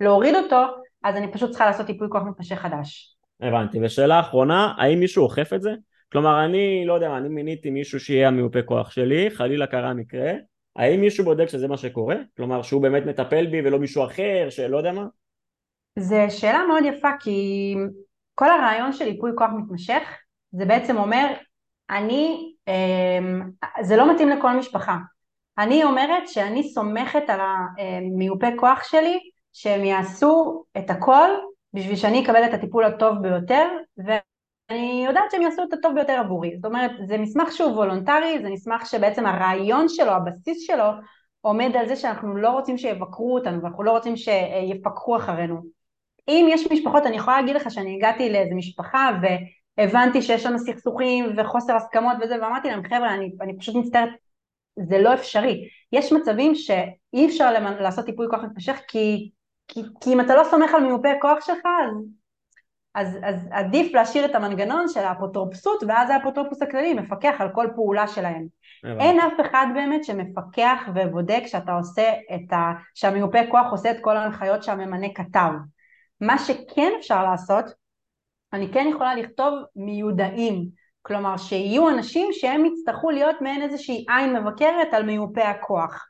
להוריד אותו, אז אני פשוט צריכה לעשות ייפוי כוח מתמשך חדש.
הבנתי. ושאלה אחרונה, האם מישהו אוכף את זה? כלומר, אני, לא יודע, אני מיניתי מישהו שיהיה המיופה כוח שלי, חלילה קרה מקרה, האם מישהו בודק שזה מה שקורה? כלומר, שהוא באמת מטפל בי ולא מישהו אחר, שלא יודע מה?
זו שאלה מאוד יפה, כי כל הרעיון של ייפוי כוח מתמשך, זה בעצם אומר, אני, זה לא מתאים לכל משפחה. אני אומרת שאני סומכת על המיופה כוח שלי, שהם יעשו את הכל בשביל שאני אקבל את הטיפול הטוב ביותר ואני יודעת שהם יעשו את הטוב ביותר עבורי זאת אומרת זה מסמך שהוא וולונטרי זה מסמך שבעצם הרעיון שלו הבסיס שלו עומד על זה שאנחנו לא רוצים שיבקרו אותנו ואנחנו לא רוצים שיפקחו אחרינו אם יש משפחות אני יכולה להגיד לך שאני הגעתי לאיזה משפחה והבנתי שיש לנו סכסוכים וחוסר הסכמות וזה ואמרתי להם חבר'ה אני, אני פשוט מצטערת זה לא אפשרי יש מצבים שאי אפשר לעשות טיפול כוח מתמשך כי כי, כי אם אתה לא סומך על מיופה כוח שלך, אז, אז, אז עדיף להשאיר את המנגנון של האפוטרופסות, ואז האפוטרופוס הכללי מפקח על כל פעולה שלהם. אין אף אחד באמת שמפקח ובודק שאתה עושה את ה... שהמיופה כוח עושה את כל ההנחיות שהממנה כתב. מה שכן אפשר לעשות, אני כן יכולה לכתוב מיודעים, כלומר שיהיו אנשים שהם יצטרכו להיות מעין איזושהי עין מבקרת על מיופה הכוח.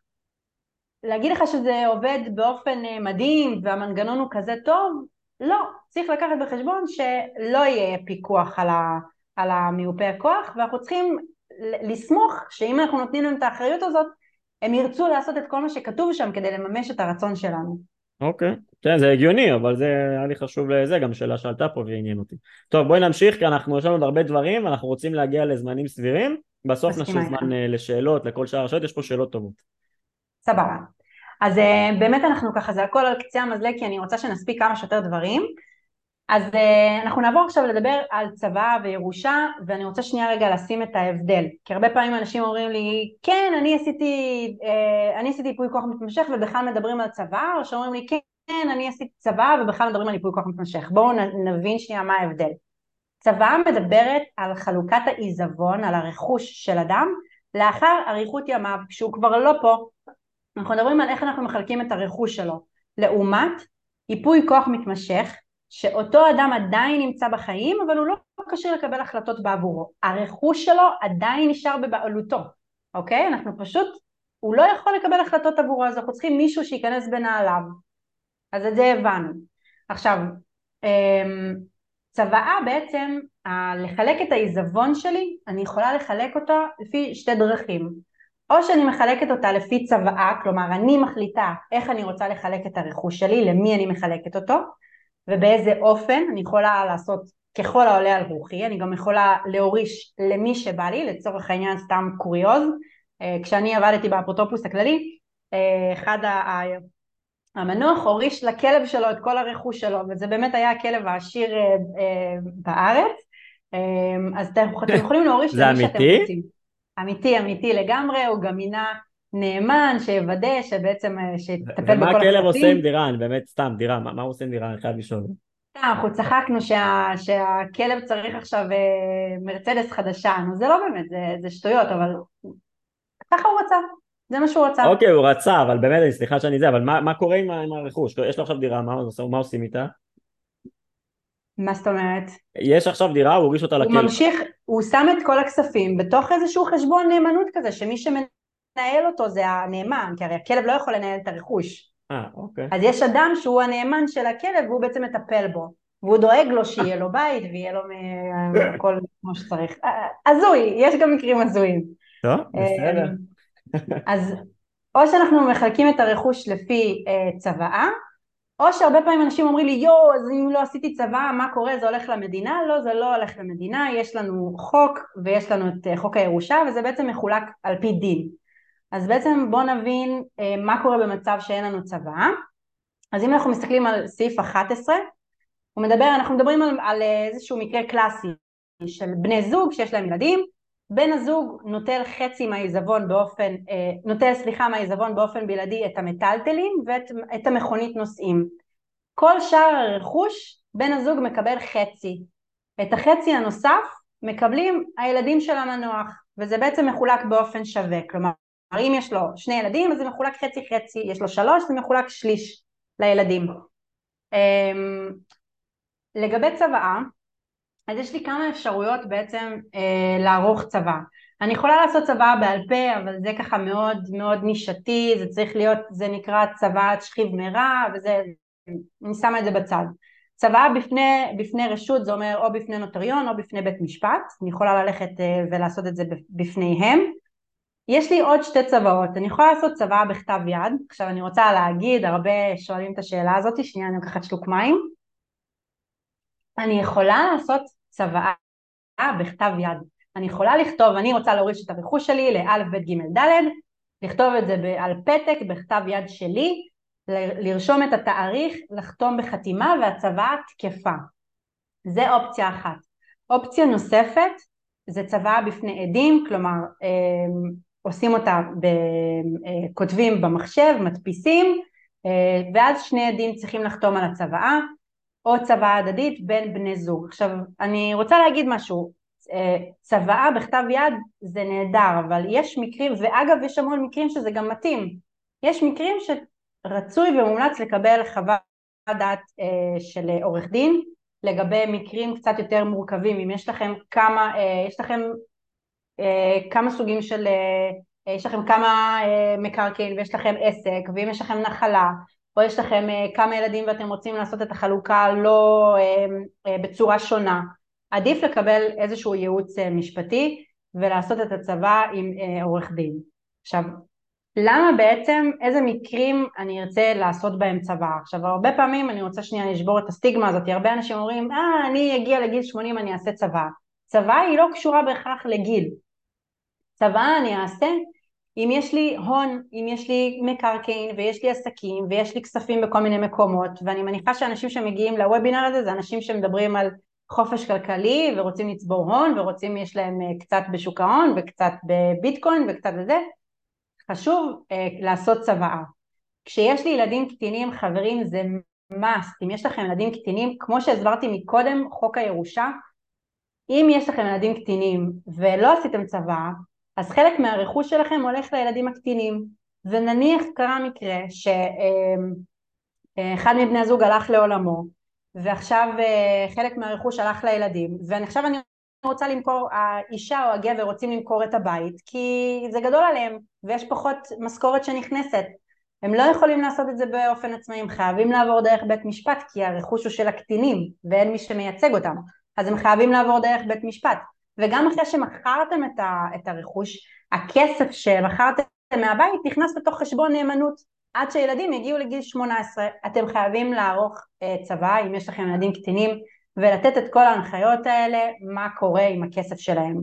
להגיד לך שזה עובד באופן אה, מדהים והמנגנון הוא כזה טוב, לא, צריך לקחת בחשבון שלא יהיה פיקוח על, ה, על המיופה הכוח ואנחנו צריכים לסמוך שאם אנחנו נותנים להם את האחריות הזאת הם ירצו לעשות את כל מה שכתוב שם כדי לממש את הרצון שלנו.
אוקיי, כן זה הגיוני אבל זה היה לי חשוב לזה גם שאלה שעלתה פה ועניין אותי. טוב בואי נמשיך כי אנחנו יש לנו עוד הרבה דברים ואנחנו רוצים להגיע לזמנים סבירים בסוף נשאיר זמן אה, לשאלות לכל שאר השאלות יש פה שאלות טובות.
סבבה. אז uh, באמת אנחנו ככה, זה הכל על קצה המזלג כי אני רוצה שנספיק כמה שיותר דברים. אז uh, אנחנו נעבור עכשיו לדבר על צבא וירושה ואני רוצה שנייה רגע לשים את ההבדל כי הרבה פעמים אנשים אומרים לי כן אני עשיתי אני עשיתי ייפוי כוח מתמשך ובכלל מדברים על צבא או שאומרים לי כן אני עשיתי צבא ובכלל מדברים על ייפוי כוח מתמשך. בואו נבין שנייה מה ההבדל. צבא מדברת על חלוקת העיזבון על הרכוש של אדם לאחר אריכות ימיו כשהוא כבר לא פה. אנחנו מדברים על איך אנחנו מחלקים את הרכוש שלו. לעומת ייפוי כוח מתמשך שאותו אדם עדיין נמצא בחיים אבל הוא לא כשיר לקבל החלטות בעבורו. הרכוש שלו עדיין נשאר בבעלותו אוקיי? אנחנו פשוט הוא לא יכול לקבל החלטות עבורו, אז אנחנו צריכים מישהו שייכנס בנעליו. אז את זה הבנו. עכשיו, אמ, צוואה בעצם, לחלק את העיזבון שלי, אני יכולה לחלק אותו לפי שתי דרכים. או שאני מחלקת אותה לפי צוואה, כלומר אני מחליטה איך אני רוצה לחלק את הרכוש שלי, למי אני מחלקת אותו, ובאיזה אופן, אני יכולה לעשות ככל העולה על רוחי, אני גם יכולה להוריש למי שבא לי, לצורך העניין סתם קוריוז, אה, כשאני עבדתי באפוטרופוס הכללי, אה, אחד המנוח הוריש לכלב שלו את כל הרכוש שלו, וזה באמת היה הכלב העשיר אה, בארץ, אז אתם יכולים להוריש למי שאתם רוצים. אמיתי, אמיתי לגמרי, הוא גם מינה נאמן שיוודא שבעצם, שיטפל בכל
הכספים. ומה הכלב עושה עם? אני באמת סתם, דירה, מה, מה הוא עושה עם דירה? אני חייב לשאול.
אנחנו צחקנו שה, שהכלב צריך עכשיו אה, מרצדס חדשה, נו זה לא באמת, זה, זה שטויות, אבל ככה הוא רצה, זה מה שהוא רצה.
אוקיי, הוא רצה, אבל באמת, סליחה שאני זה, אבל מה, מה קורה עם, עם הרכוש? יש לו עכשיו דירה, מה, מה עושים איתה?
מה זאת אומרת?
יש עכשיו דירה, הוא הוריש אותה לכלב.
הוא ממשיך, הוא שם את כל הכספים בתוך איזשהו חשבון נאמנות כזה, שמי שמנהל אותו זה הנאמן, כי הרי הכלב לא יכול לנהל את הרכוש.
אה, אוקיי.
אז יש אדם שהוא הנאמן של הכלב והוא בעצם מטפל בו. והוא דואג לו שיהיה לו בית ויהיה לו הכל כמו שצריך. אה, הזוי, יש גם מקרים הזויים.
טוב, בסדר.
אז או שאנחנו מחלקים את הרכוש לפי uh, צוואה, או שהרבה פעמים אנשים אומרים לי יואו אז אם לא עשיתי צוואה מה קורה זה הולך למדינה? לא זה לא הולך למדינה יש לנו חוק ויש לנו את uh, חוק הירושה וזה בעצם מחולק על פי דין אז בעצם בואו נבין אה, מה קורה במצב שאין לנו צבא. אז אם אנחנו מסתכלים על סעיף 11, הוא מדבר, אנחנו מדברים על, על איזשהו מקרה קלאסי של בני זוג שיש להם ילדים, בן הזוג נוטל חצי מהעיזבון באופן, אה, נוטל סליחה מהעיזבון באופן בלעדי את המטלטלים ואת המכונית נוסעים. כל שאר הרכוש בן הזוג מקבל חצי. את החצי הנוסף מקבלים הילדים של המנוח וזה בעצם מחולק באופן שווה, כלומר אם יש לו שני ילדים אז זה מחולק חצי חצי, יש לו שלוש זה מחולק שליש לילדים. אמ, לגבי צוואה, אז יש לי כמה אפשרויות בעצם אה, לערוך צוואה. אני יכולה לעשות צוואה בעל פה, אבל זה ככה מאוד מאוד נישתי, זה צריך להיות, זה נקרא צוואת שכיב מרע, וזה, אני שמה את זה בצד. צוואה בפני, בפני רשות זה אומר או בפני נוטריון או בפני בית משפט, אני יכולה ללכת אה, ולעשות את זה בפניהם. יש לי עוד שתי צוואות, אני יכולה לעשות צוואה בכתב יד, עכשיו אני רוצה להגיד, הרבה שואלים את השאלה הזאת, שנייה אני לוקחת שלוק מים, אני יכולה לעשות צוואה בכתב יד, אני יכולה לכתוב, אני רוצה להוריש את הרכוש שלי לאלף בית ג' ד', לכתוב את זה על פתק בכתב יד שלי, לרשום את התאריך, לחתום בחתימה והצוואה תקפה. זה אופציה אחת. אופציה נוספת זה צוואה בפני עדים, כלומר אמ, עושים אותה, אה, כותבים במחשב, מדפיסים, אה, ואז שני עדים צריכים לחתום על הצוואה, או צוואה הדדית בין בני זוג. עכשיו, אני רוצה להגיד משהו, אה, צוואה בכתב יד זה נהדר, אבל יש מקרים, ואגב יש המון מקרים שזה גם מתאים, יש מקרים שרצוי ומומלץ לקבל חוות דעת של עורך דין לגבי מקרים קצת יותר מורכבים, אם יש לכם כמה, יש לכם אה, כמה סוגים של, אה, יש לכם כמה אה, מקרקעין ויש לכם עסק ואם יש לכם נחלה או יש לכם כמה ילדים ואתם רוצים לעשות את החלוקה לא בצורה שונה עדיף לקבל איזשהו ייעוץ משפטי ולעשות את הצבא עם עורך דין. עכשיו למה בעצם, איזה מקרים אני ארצה לעשות בהם צבא? עכשיו הרבה פעמים אני רוצה שנייה לשבור את הסטיגמה הזאת, הרבה אנשים אומרים אה אני אגיע לגיל 80 אני אעשה צבא. צבא היא לא קשורה בהכרח לגיל, צבא אני אעשה אם יש לי הון, אם יש לי מקרקעין ויש לי עסקים ויש לי כספים בכל מיני מקומות ואני מניחה שאנשים שמגיעים לוובינר הזה זה אנשים שמדברים על חופש כלכלי ורוצים לצבור הון ורוצים, יש להם אה, קצת בשוק ההון וקצת בביטקוין וקצת בזה חשוב אה, לעשות צוואה. כשיש לי ילדים קטינים חברים זה must, אם יש לכם ילדים קטינים כמו שהסברתי מקודם חוק הירושה אם יש לכם ילדים קטינים ולא עשיתם צוואה אז חלק מהרכוש שלכם הולך לילדים הקטינים. ונניח קרה מקרה שאחד מבני הזוג הלך לעולמו ועכשיו אה, חלק מהרכוש הלך לילדים ועכשיו אני רוצה למכור, האישה או הגבר רוצים למכור את הבית כי זה גדול עליהם ויש פחות משכורת שנכנסת. הם לא יכולים לעשות את זה באופן עצמאי, הם חייבים לעבור דרך בית משפט כי הרכוש הוא של הקטינים ואין מי שמייצג אותם. אז הם חייבים לעבור דרך בית משפט וגם אחרי שמכרתם את, ה, את הרכוש הכסף שמכרתם מהבית נכנס לתוך חשבון נאמנות עד שילדים יגיעו לגיל 18 אתם חייבים לערוך אה, צבא אם יש לכם ילדים קטינים ולתת את כל ההנחיות האלה מה קורה עם הכסף שלהם.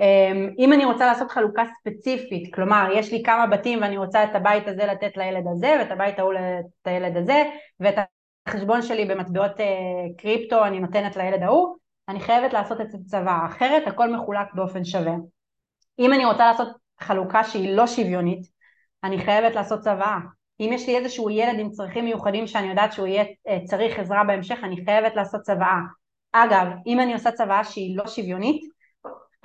אמ, אם אני רוצה לעשות חלוקה ספציפית, כלומר יש לי כמה בתים ואני רוצה את הבית הזה לתת לילד הזה ואת הבית ההוא לתת לילד הזה ואת החשבון שלי במטבעות אה, קריפטו אני נותנת לילד ההוא, אני חייבת לעשות את זה צבא, אחרת הכל מחולק באופן שווה. אם אני רוצה לעשות חלוקה שהיא לא שוויונית, אני חייבת לעשות צבא. אם יש לי איזשהו ילד עם צרכים מיוחדים שאני יודעת שהוא יהיה אה, צריך עזרה בהמשך, אני חייבת לעשות צוואה. אגב, אם אני עושה צוואה שהיא לא שוויונית,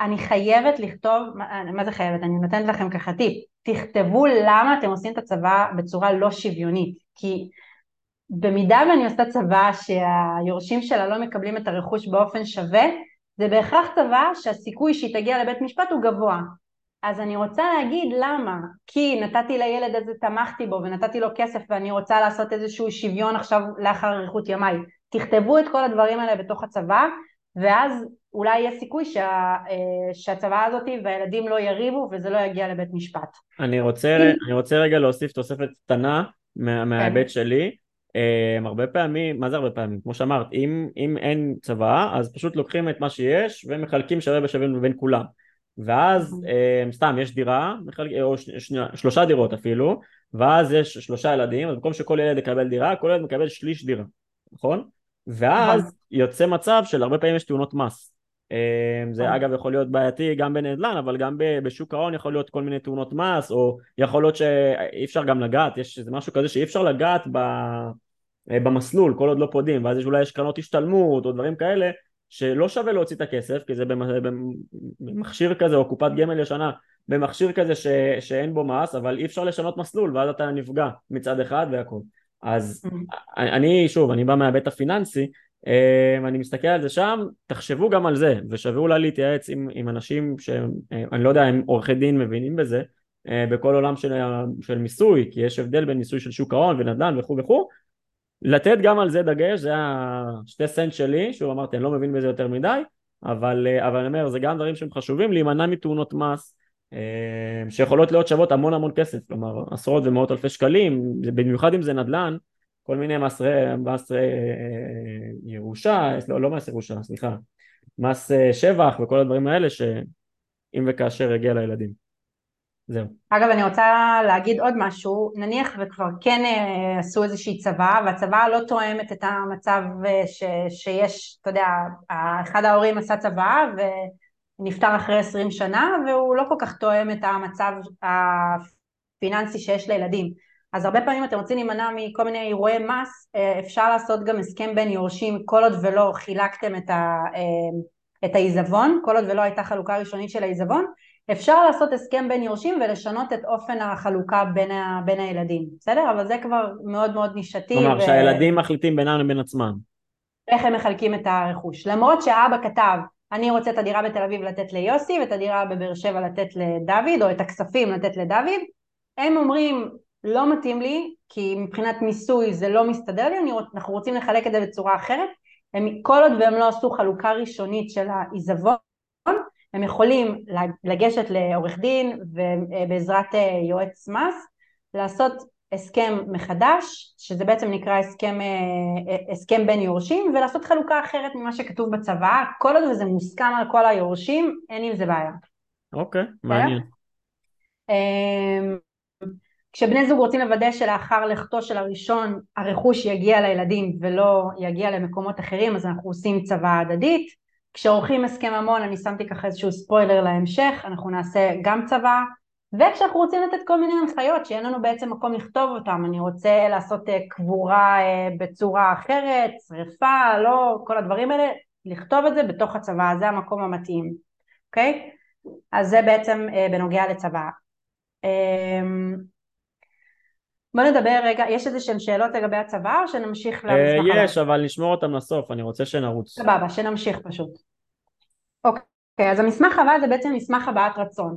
אני חייבת לכתוב, מה, מה זה חייבת? אני נותנת לכם ככה טיפ, תכתבו למה אתם עושים את הצוואה בצורה לא שוויונית, כי במידה ואני עושה צוואה שהיורשים שלה לא מקבלים את הרכוש באופן שווה, זה בהכרח צוואה שהסיכוי שהיא תגיע לבית משפט הוא גבוה. אז אני רוצה להגיד למה, כי נתתי לילד הזה, תמכתי בו ונתתי לו כסף ואני רוצה לעשות איזשהו שוויון עכשיו לאחר אריכות ימיי. תכתבו את כל הדברים האלה בתוך הצבא ואז אולי יש סיכוי שה, אה, שהצבא הזאת והילדים לא יריבו וזה לא יגיע לבית משפט.
אני רוצה, אני רוצה רגע להוסיף תוספת קטנה מה, מההיבט כן. שלי. Um, הרבה פעמים, מה זה הרבה פעמים? כמו שאמרת, אם, אם אין צבא אז פשוט לוקחים את מה שיש ומחלקים שווה בשווה בין כולם. ואז um, סתם יש דירה, מחלק, או שלושה דירות אפילו, ואז יש שלושה ילדים, אז במקום שכל ילד יקבל דירה, כל ילד מקבל שליש דירה, נכון? ואז. יוצא מצב של הרבה פעמים יש תאונות מס. אמ, זה נכון. אגב יכול להיות בעייתי גם בנדל"ן אבל גם בשוק ההון יכול להיות כל מיני תאונות מס או יכול להיות שאי אפשר גם לגעת יש איזה משהו כזה שאי אפשר לגעת ב... אה, במסלול כל עוד לא פודים ואז אולי יש קרנות השתלמות או דברים כאלה שלא שווה להוציא את הכסף כי זה במכשיר כזה או קופת גמל ישנה במכשיר כזה ש... שאין בו מס אבל אי אפשר לשנות מסלול ואז אתה נפגע מצד אחד והכל אז mm-hmm. אני שוב אני בא מההיבט הפיננסי אמ, אני מסתכל על זה שם, תחשבו גם על זה, ושווה אולי להתייעץ עם, עם אנשים שהם, אה, לא יודע אם עורכי דין מבינים בזה, אה, בכל עולם של, של מיסוי, כי יש הבדל בין מיסוי של שוק ההון ונדל"ן וכו' וכו', לתת גם על זה דגש, זה השתי סנט שלי, שוב אמרתי, אני לא מבין בזה יותר מדי, אבל, אה, אבל אני אומר, זה גם דברים שהם חשובים, להימנע מתאונות מס, שיכולות להיות שוות המון המון כסף, כלומר עשרות ומאות אלפי שקלים, במיוחד אם זה נדל"ן, כל מיני מסרי, מסרי אה, ירושה, לא, לא מס ירושה, סליחה, מס אה, שבח וכל הדברים האלה שאם וכאשר יגיע לילדים. זהו.
אגב אני רוצה להגיד עוד משהו, נניח וכבר כן אה, עשו איזושהי צבא והצבא לא תואמת את המצב ש, שיש, אתה יודע, אחד ההורים עשה צבא ונפטר אחרי עשרים שנה והוא לא כל כך תואם את המצב הפיננסי שיש לילדים. אז הרבה פעמים אתם רוצים להימנע מכל מיני אירועי מס, אה, אפשר לעשות גם הסכם בין יורשים. כל עוד ולא חילקתם אה, את העיזבון, כל עוד ולא הייתה חלוקה ראשונית של העיזבון, אפשר לעשות הסכם בין יורשים ולשנות את אופן החלוקה בין, ה, בין הילדים, בסדר? אבל זה כבר מאוד מאוד נישתי.
כלומר, ו... שהילדים מחליטים בינם לבין עצמם.
איך הם מחלקים את הרכוש. למרות שהאבא כתב, אני רוצה את הדירה בתל אביב לתת ליוסי ואת הדירה בבאר שבע לתת לדוד, או את הכספים לתת לדוד, הם אומרים לא מתאים לי, כי מבחינת מיסוי זה לא מסתדר לי, אנחנו רוצים לחלק את זה בצורה אחרת, הם, כל עוד והם לא עשו חלוקה ראשונית של העיזבון, הם יכולים לגשת לעורך דין ובעזרת אה, יועץ מס לעשות הסכם מחדש, שזה בעצם נקרא הסכם, אה, אה, הסכם בין יורשים, ולעשות חלוקה אחרת ממה שכתוב בצבא, כל עוד וזה מוסכם על כל היורשים, אין עם זה בעיה.
אוקיי, okay, מעניין.
אמ, כשבני זוג רוצים לוודא שלאחר לכתו של הראשון הרכוש יגיע לילדים ולא יגיע למקומות אחרים אז אנחנו עושים צבא הדדית כשעורכים הסכם ממון אני שמתי ככה איזשהו ספוילר להמשך אנחנו נעשה גם צבא וכשאנחנו רוצים לתת כל מיני הנחיות שאין לנו בעצם מקום לכתוב אותם אני רוצה לעשות אה, קבורה אה, בצורה אחרת, שריפה, לא, כל הדברים האלה לכתוב את זה בתוך הצבא, זה המקום המתאים, אוקיי? אז זה בעצם אה, בנוגע לצבא אמ, בוא נדבר רגע, יש איזה שהן שאלות לגבי הצבא או שנמשיך
למסמך הבא? יש, אבל נשמור אותן לסוף, אני רוצה שנרוץ.
סבבה, שנמשיך פשוט. אוקיי, אז המסמך הבא זה בעצם מסמך הבעת רצון.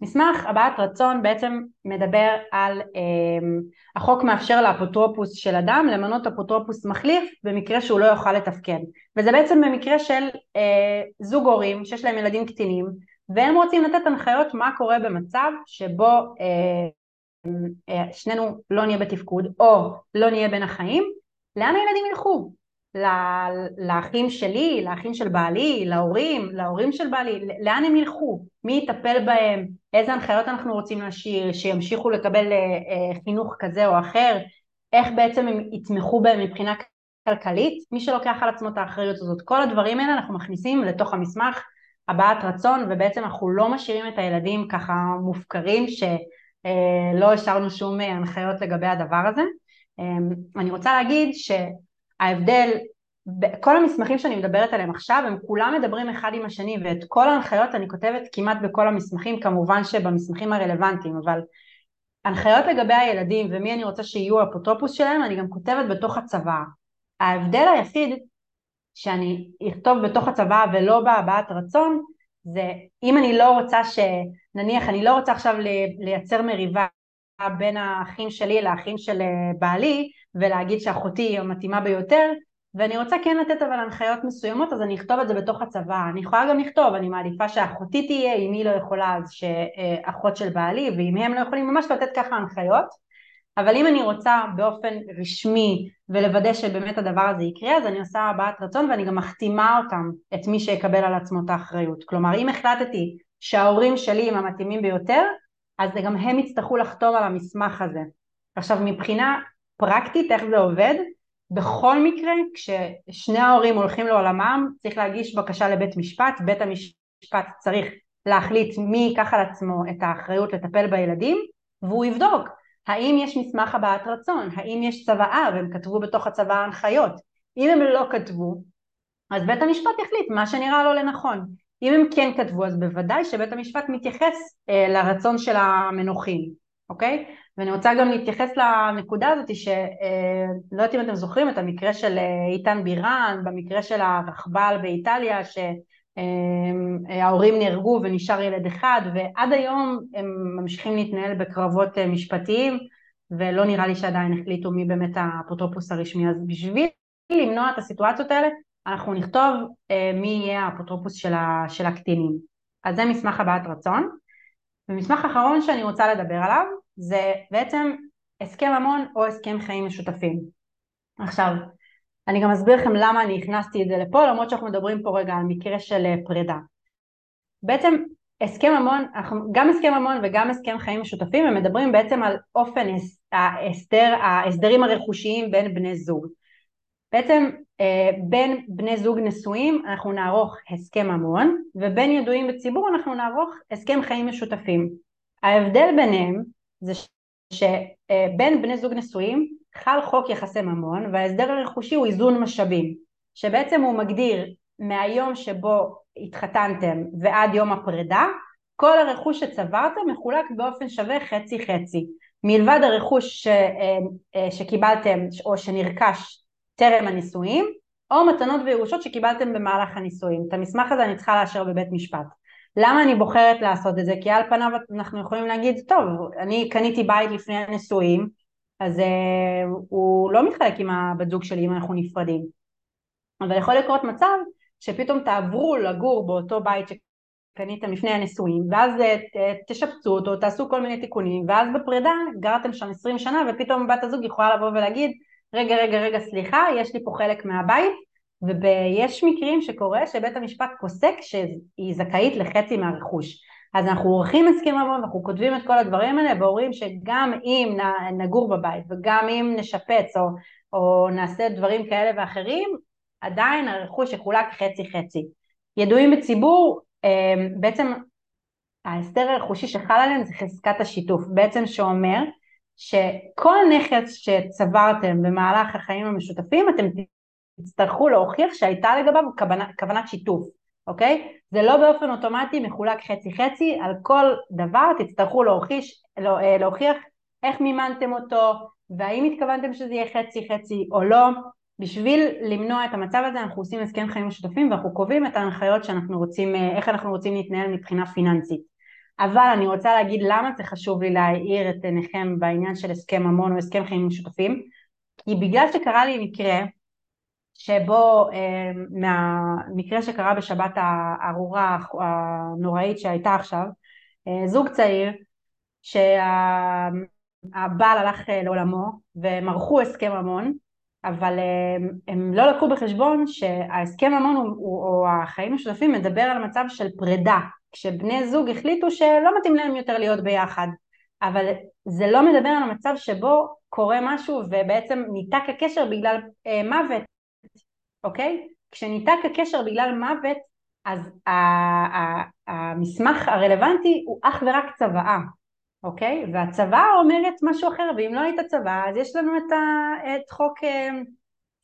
מסמך הבעת רצון בעצם מדבר על אה, החוק מאפשר לאפוטרופוס של אדם למנות אפוטרופוס מחליף במקרה שהוא לא יוכל לתפקד וזה בעצם במקרה של אה, זוג הורים שיש להם ילדים קטינים והם רוצים לתת הנחיות מה קורה במצב שבו אה, אה, שנינו לא נהיה בתפקוד או לא נהיה בין החיים לאן הילדים ילכו? לאחים שלי, לאחים של בעלי, להורים, להורים של בעלי, לאן הם ילכו? מי יטפל בהם? איזה הנחיות אנחנו רוצים להשאיר? שימשיכו לקבל אה, אה, חינוך כזה או אחר? איך בעצם הם יתמכו בהם מבחינה כלכלית? מי שלוקח על עצמו את האחריות הזאת. כל הדברים האלה אנחנו מכניסים לתוך המסמך הבעת רצון ובעצם אנחנו לא משאירים את הילדים ככה מופקרים שלא השארנו שום הנחיות לגבי הדבר הזה. אני רוצה להגיד ש... ההבדל, כל המסמכים שאני מדברת עליהם עכשיו הם כולם מדברים אחד עם השני ואת כל ההנחיות אני כותבת כמעט בכל המסמכים כמובן שבמסמכים הרלוונטיים אבל הנחיות לגבי הילדים ומי אני רוצה שיהיו האפוטרופוס שלהם אני גם כותבת בתוך הצבא ההבדל היחיד שאני אכתוב בתוך הצבא ולא בהבעת רצון זה אם אני לא רוצה שנניח אני לא רוצה עכשיו לייצר מריבה בין האחים שלי לאחים של אה, בעלי ולהגיד שאחותי היא המתאימה ביותר ואני רוצה כן לתת אבל הנחיות מסוימות אז אני אכתוב את זה בתוך הצבא. אני יכולה גם לכתוב אני מעדיפה שאחותי תהיה אם היא לא יכולה אז שאחות של בעלי ואם הם לא יכולים ממש לתת ככה הנחיות. אבל אם אני רוצה באופן רשמי ולוודא שבאמת הדבר הזה יקרה אז אני עושה הבעת רצון ואני גם מחתימה אותם את מי שיקבל על עצמו את האחריות. כלומר אם החלטתי שההורים שלי הם המתאימים ביותר אז גם הם יצטרכו לחתום על המסמך הזה. עכשיו מבחינה פרקטית איך זה עובד? בכל מקרה כששני ההורים הולכים לעולמם צריך להגיש בקשה לבית משפט, בית המשפט צריך להחליט מי ייקח על עצמו את האחריות לטפל בילדים והוא יבדוק האם יש מסמך הבעת רצון, האם יש צוואה והם כתבו בתוך הצוואה הנחיות. אם הם לא כתבו אז בית המשפט יחליט מה שנראה לו לנכון אם הם כן כתבו אז בוודאי שבית המשפט מתייחס אה, לרצון של המנוחים אוקיי? ואני רוצה גם להתייחס לנקודה הזאת שלא אה, יודעת אם אתם זוכרים את המקרה של אה, איתן בירן, במקרה של הרכבל באיטליה שההורים נהרגו ונשאר ילד אחד ועד היום הם ממשיכים להתנהל בקרבות אה, משפטיים ולא נראה לי שעדיין החליטו מי באמת האפוטרופוס הרשמי אז בשביל למנוע את הסיטואציות האלה אנחנו נכתוב מי יהיה האפוטרופוס של הקטינים אז זה מסמך הבעת רצון ומסמך אחרון שאני רוצה לדבר עליו זה בעצם הסכם ממון או הסכם חיים משותפים. עכשיו, אני גם אסביר לכם למה אני הכנסתי את זה לפה, למרות שאנחנו מדברים פה רגע על מקרה של אה, פרידה. בעצם הסכם ממון, גם הסכם ממון וגם הסכם חיים משותפים, הם מדברים בעצם על אופן ההסדר, ההסדרים הרכושיים בין בני זוג. בעצם אה, בין בני זוג נשואים אנחנו נערוך הסכם ממון ובין ידועים בציבור אנחנו נערוך הסכם חיים משותפים. ההבדל ביניהם זה שבין בני זוג נשואים חל חוק יחסי ממון וההסדר הרכושי הוא איזון משאבים שבעצם הוא מגדיר מהיום שבו התחתנתם ועד יום הפרידה כל הרכוש שצברתם מחולק באופן שווה חצי חצי מלבד הרכוש ש, אה, אה, שקיבלתם או שנרכש טרם הנישואים או מתנות וירושות שקיבלתם במהלך הנישואים. את המסמך הזה אני צריכה לאשר בבית משפט. למה אני בוחרת לעשות את זה? כי על פניו אנחנו יכולים להגיד, טוב, אני קניתי בית לפני הנישואים, אז uh, הוא לא מתחלק עם הבת זוג שלי אם אנחנו נפרדים. אבל יכול לקרות מצב שפתאום תעברו לגור באותו בית שקניתם לפני הנישואים, ואז uh, תשפצו אותו, תעשו כל מיני תיקונים, ואז בפרידה גרתם שם 20 שנה, ופתאום בת הזוג יכולה לבוא ולהגיד, רגע, רגע, רגע, סליחה, יש לי פה חלק מהבית, ויש מקרים שקורה שבית המשפט פוסק שהיא זכאית לחצי מהרכוש. אז אנחנו עורכים הסכם ממון ואנחנו כותבים את כל הדברים האלה ואומרים שגם אם נגור בבית וגם אם נשפץ או, או נעשה דברים כאלה ואחרים, עדיין הרכוש יחולק חצי חצי. ידועים בציבור, אה, בעצם ההסדר הרכושי שחל עליהם זה חזקת השיתוף, בעצם שאומר שכל נכס שצברתם במהלך החיים המשותפים אתם תצטרכו להוכיח שהייתה לגביו כוונה, כוונת שיתוף, אוקיי? זה לא באופן אוטומטי מחולק חצי חצי, על כל דבר תצטרכו להוכיח, לא, אה, להוכיח איך מימנתם אותו והאם התכוונתם שזה יהיה חצי חצי או לא בשביל למנוע את המצב הזה אנחנו עושים הסכם חיים משותפים ואנחנו קובעים את ההנחיות שאנחנו רוצים, אה, איך אנחנו רוצים להתנהל מבחינה פיננסית. אבל אני רוצה להגיד למה זה חשוב לי להאיר את עיניכם בעניין של הסכם ממון או הסכם חיים משותפים, כי בגלל שקרה לי מקרה שבו אה, מהמקרה שקרה בשבת הארורה הנוראית שהייתה עכשיו, אה, זוג צעיר שהבעל הלך לעולמו והם ערכו הסכם ממון אבל הם, הם לא לקחו בחשבון שההסכם ממון או החיים המשותפים מדבר על מצב של פרידה, כשבני זוג החליטו שלא מתאים להם יותר להיות ביחד, אבל זה לא מדבר על המצב שבו קורה משהו ובעצם ניתק הקשר בגלל אה, מוות, אוקיי? כשניתק הקשר בגלל מוות אז המסמך הרלוונטי הוא אך ורק צוואה, אוקיי? והצבא אומרת משהו אחר, ואם לא היית צבא אז יש לנו את, ה, את חוק, אה,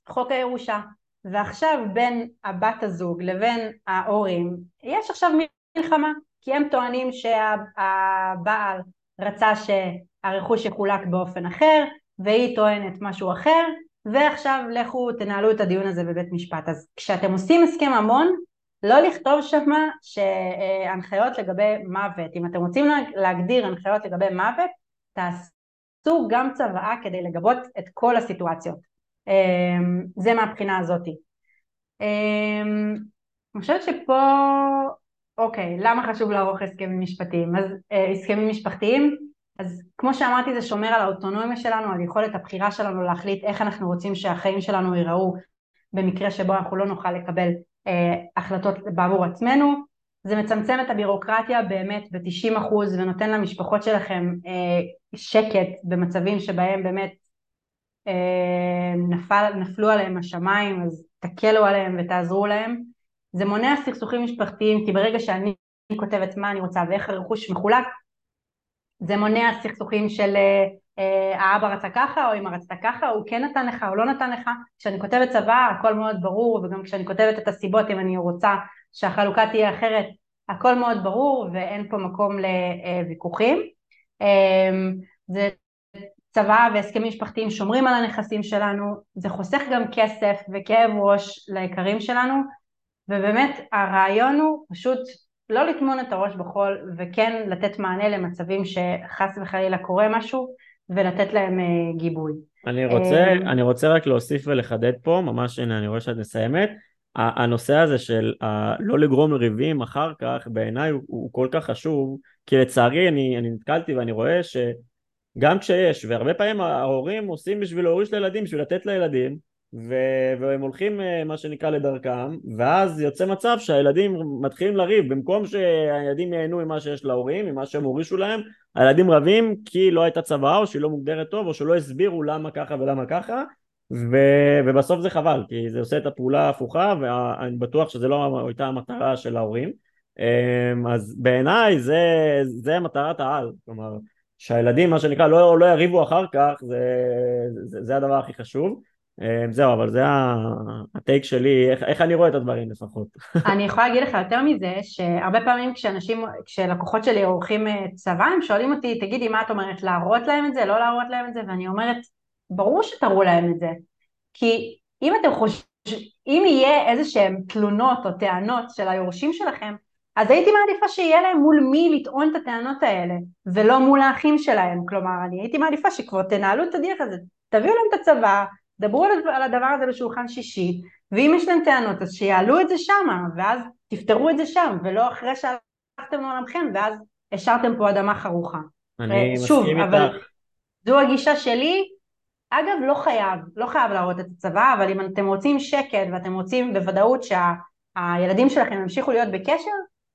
חוק הירושה. ועכשיו בין הבת הזוג לבין ההורים יש עכשיו מלחמה, כי הם טוענים שהבעל רצה שהרכוש יחולק באופן אחר, והיא טוענת משהו אחר, ועכשיו לכו תנהלו את הדיון הזה בבית משפט. אז כשאתם עושים הסכם המון, לא לכתוב שם שהנחיות לגבי מוות, אם אתם רוצים להגדיר הנחיות לגבי מוות, תעשו גם צוואה כדי לגבות את כל הסיטואציות. אמ, זה מהבחינה הזאתי. אמ, אני חושבת שפה, אוקיי, למה חשוב לערוך הסכמים משפטיים? אז אה, הסכמים משפחתיים, אז כמו שאמרתי זה שומר על האוטונומיה שלנו, על יכולת הבחירה שלנו להחליט איך אנחנו רוצים שהחיים שלנו ייראו במקרה שבו אנחנו לא נוכל לקבל אה, החלטות בעבור עצמנו, זה מצמצם את הבירוקרטיה באמת ב-90% ונותן למשפחות שלכם אה, שקט במצבים שבהם באמת אה, נפל, נפלו עליהם השמיים אז תקלו עליהם ותעזרו להם זה מונע סכסוכים משפחתיים כי ברגע שאני כותבת מה אני רוצה ואיך הרכוש מחולק זה מונע סכסוכים של אה, האבא רצה ככה או אמא רצתה ככה, הוא כן נתן לך או לא נתן לך, כשאני כותבת צבא הכל מאוד ברור וגם כשאני כותבת את הסיבות אם אני רוצה שהחלוקה תהיה אחרת הכל מאוד ברור ואין פה מקום לוויכוחים. אה, זה צבא והסכמים משפחתיים שומרים על הנכסים שלנו, זה חוסך גם כסף וכאב ראש ליקרים שלנו ובאמת הרעיון הוא פשוט לא לטמון את הראש בחול וכן לתת מענה למצבים שחס וחלילה קורה משהו ולתת להם אה, גיבוי.
אני רוצה, אה, אני רוצה רק להוסיף ולחדד פה, ממש הנה אני רואה שאת מסיימת, הנושא הזה של לא לגרום ריבים אחר כך בעיניי הוא, הוא כל כך חשוב כי לצערי אני, אני נתקלתי ואני רואה שגם כשיש והרבה פעמים ההורים עושים בשביל להוריש לילדים בשביל לתת לילדים ו- והם הולכים אה, מה שנקרא לדרכם ואז יוצא מצב שהילדים מתחילים לריב. במקום שהילדים ייהנו ממה שיש להורים ממה שהם הורישו להם הילדים רבים כי לא הייתה צוואה או שהיא לא מוגדרת טוב או שלא הסבירו למה ככה ולמה ככה ו- ובסוף זה חבל כי זה עושה את הפעולה ההפוכה ואני בטוח שזה לא הייתה המטרה של ההורים. אמ, אז בעיניי זה, זה מטרת העל. כלומר שהילדים מה שנקרא לא, לא יריבו אחר כך זה, זה, זה הדבר הכי חשוב זהו, אבל זה הטייק שלי, איך, איך אני רואה את הדברים לפחות.
אני יכולה להגיד לך יותר מזה, שהרבה פעמים כשאנשים, כשלקוחות שלי עורכים אה, צבא, הם שואלים אותי, תגידי, מה את אומרת, להראות להם את זה, לא להראות להם את זה, ואני אומרת, ברור שתראו להם את זה. כי אם אתם חושבים, אם יהיה איזה שהם תלונות או טענות של היורשים שלכם, אז הייתי מעדיפה שיהיה להם מול מי לטעון את הטענות האלה, ולא מול האחים שלהם. כלומר, אני הייתי מעדיפה שכבר תנהלו את הדרך הזה, תביאו להם את הצבא, דברו על הדבר הזה בשולחן שישי, ואם יש להם טענות אז שיעלו את זה שמה, ואז תפתרו את זה שם, ולא אחרי שהלכתם לעולמכם, ואז השארתם פה אדמה חרוכה.
אני שוב, מסכים אבל איתך.
זו הגישה שלי, אגב לא חייב, לא חייב להראות את הצבא, אבל אם אתם רוצים שקט ואתם רוצים בוודאות שהילדים שה, שלכם ימשיכו להיות בקשר,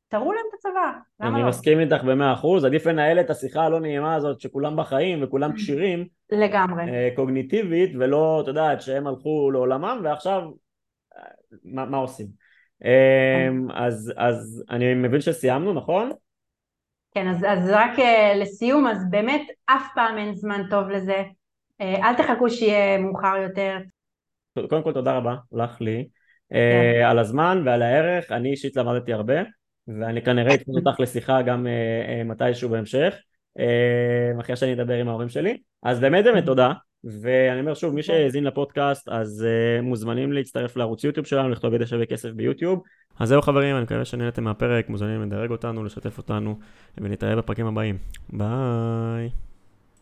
תראו להם את הצבא,
למה אני לא? מסכים איתך במאה אחוז, עדיף לנהל את השיחה הלא נעימה הזאת שכולם בחיים וכולם כשירים
לגמרי
אה, קוגניטיבית ולא, את יודעת, שהם הלכו לעולמם ועכשיו מה, מה עושים אה, אז, אז אני מבין שסיימנו, נכון?
כן, אז, אז רק אה, לסיום, אז באמת אף פעם אין זמן טוב לזה, אל תחכו שיהיה מאוחר יותר.
קודם כל תודה רבה לך לי כן. על הזמן ועל הערך, אני אישית למדתי הרבה ואני כנראה אתן אותך לשיחה גם uh, uh, מתישהו בהמשך, uh, אחרי שאני אדבר עם ההורים שלי. אז באמת באמת תודה, ואני אומר שוב, מי שהאזין לפודקאסט אז מוזמנים להצטרף לערוץ יוטיוב שלנו, לכתוב ידע שווה כסף ביוטיוב. אז זהו חברים, אני מקווה שנהנתם מהפרק, מוזמנים לדרג אותנו, לשתף אותנו, ונתראה בפרקים הבאים. ביי.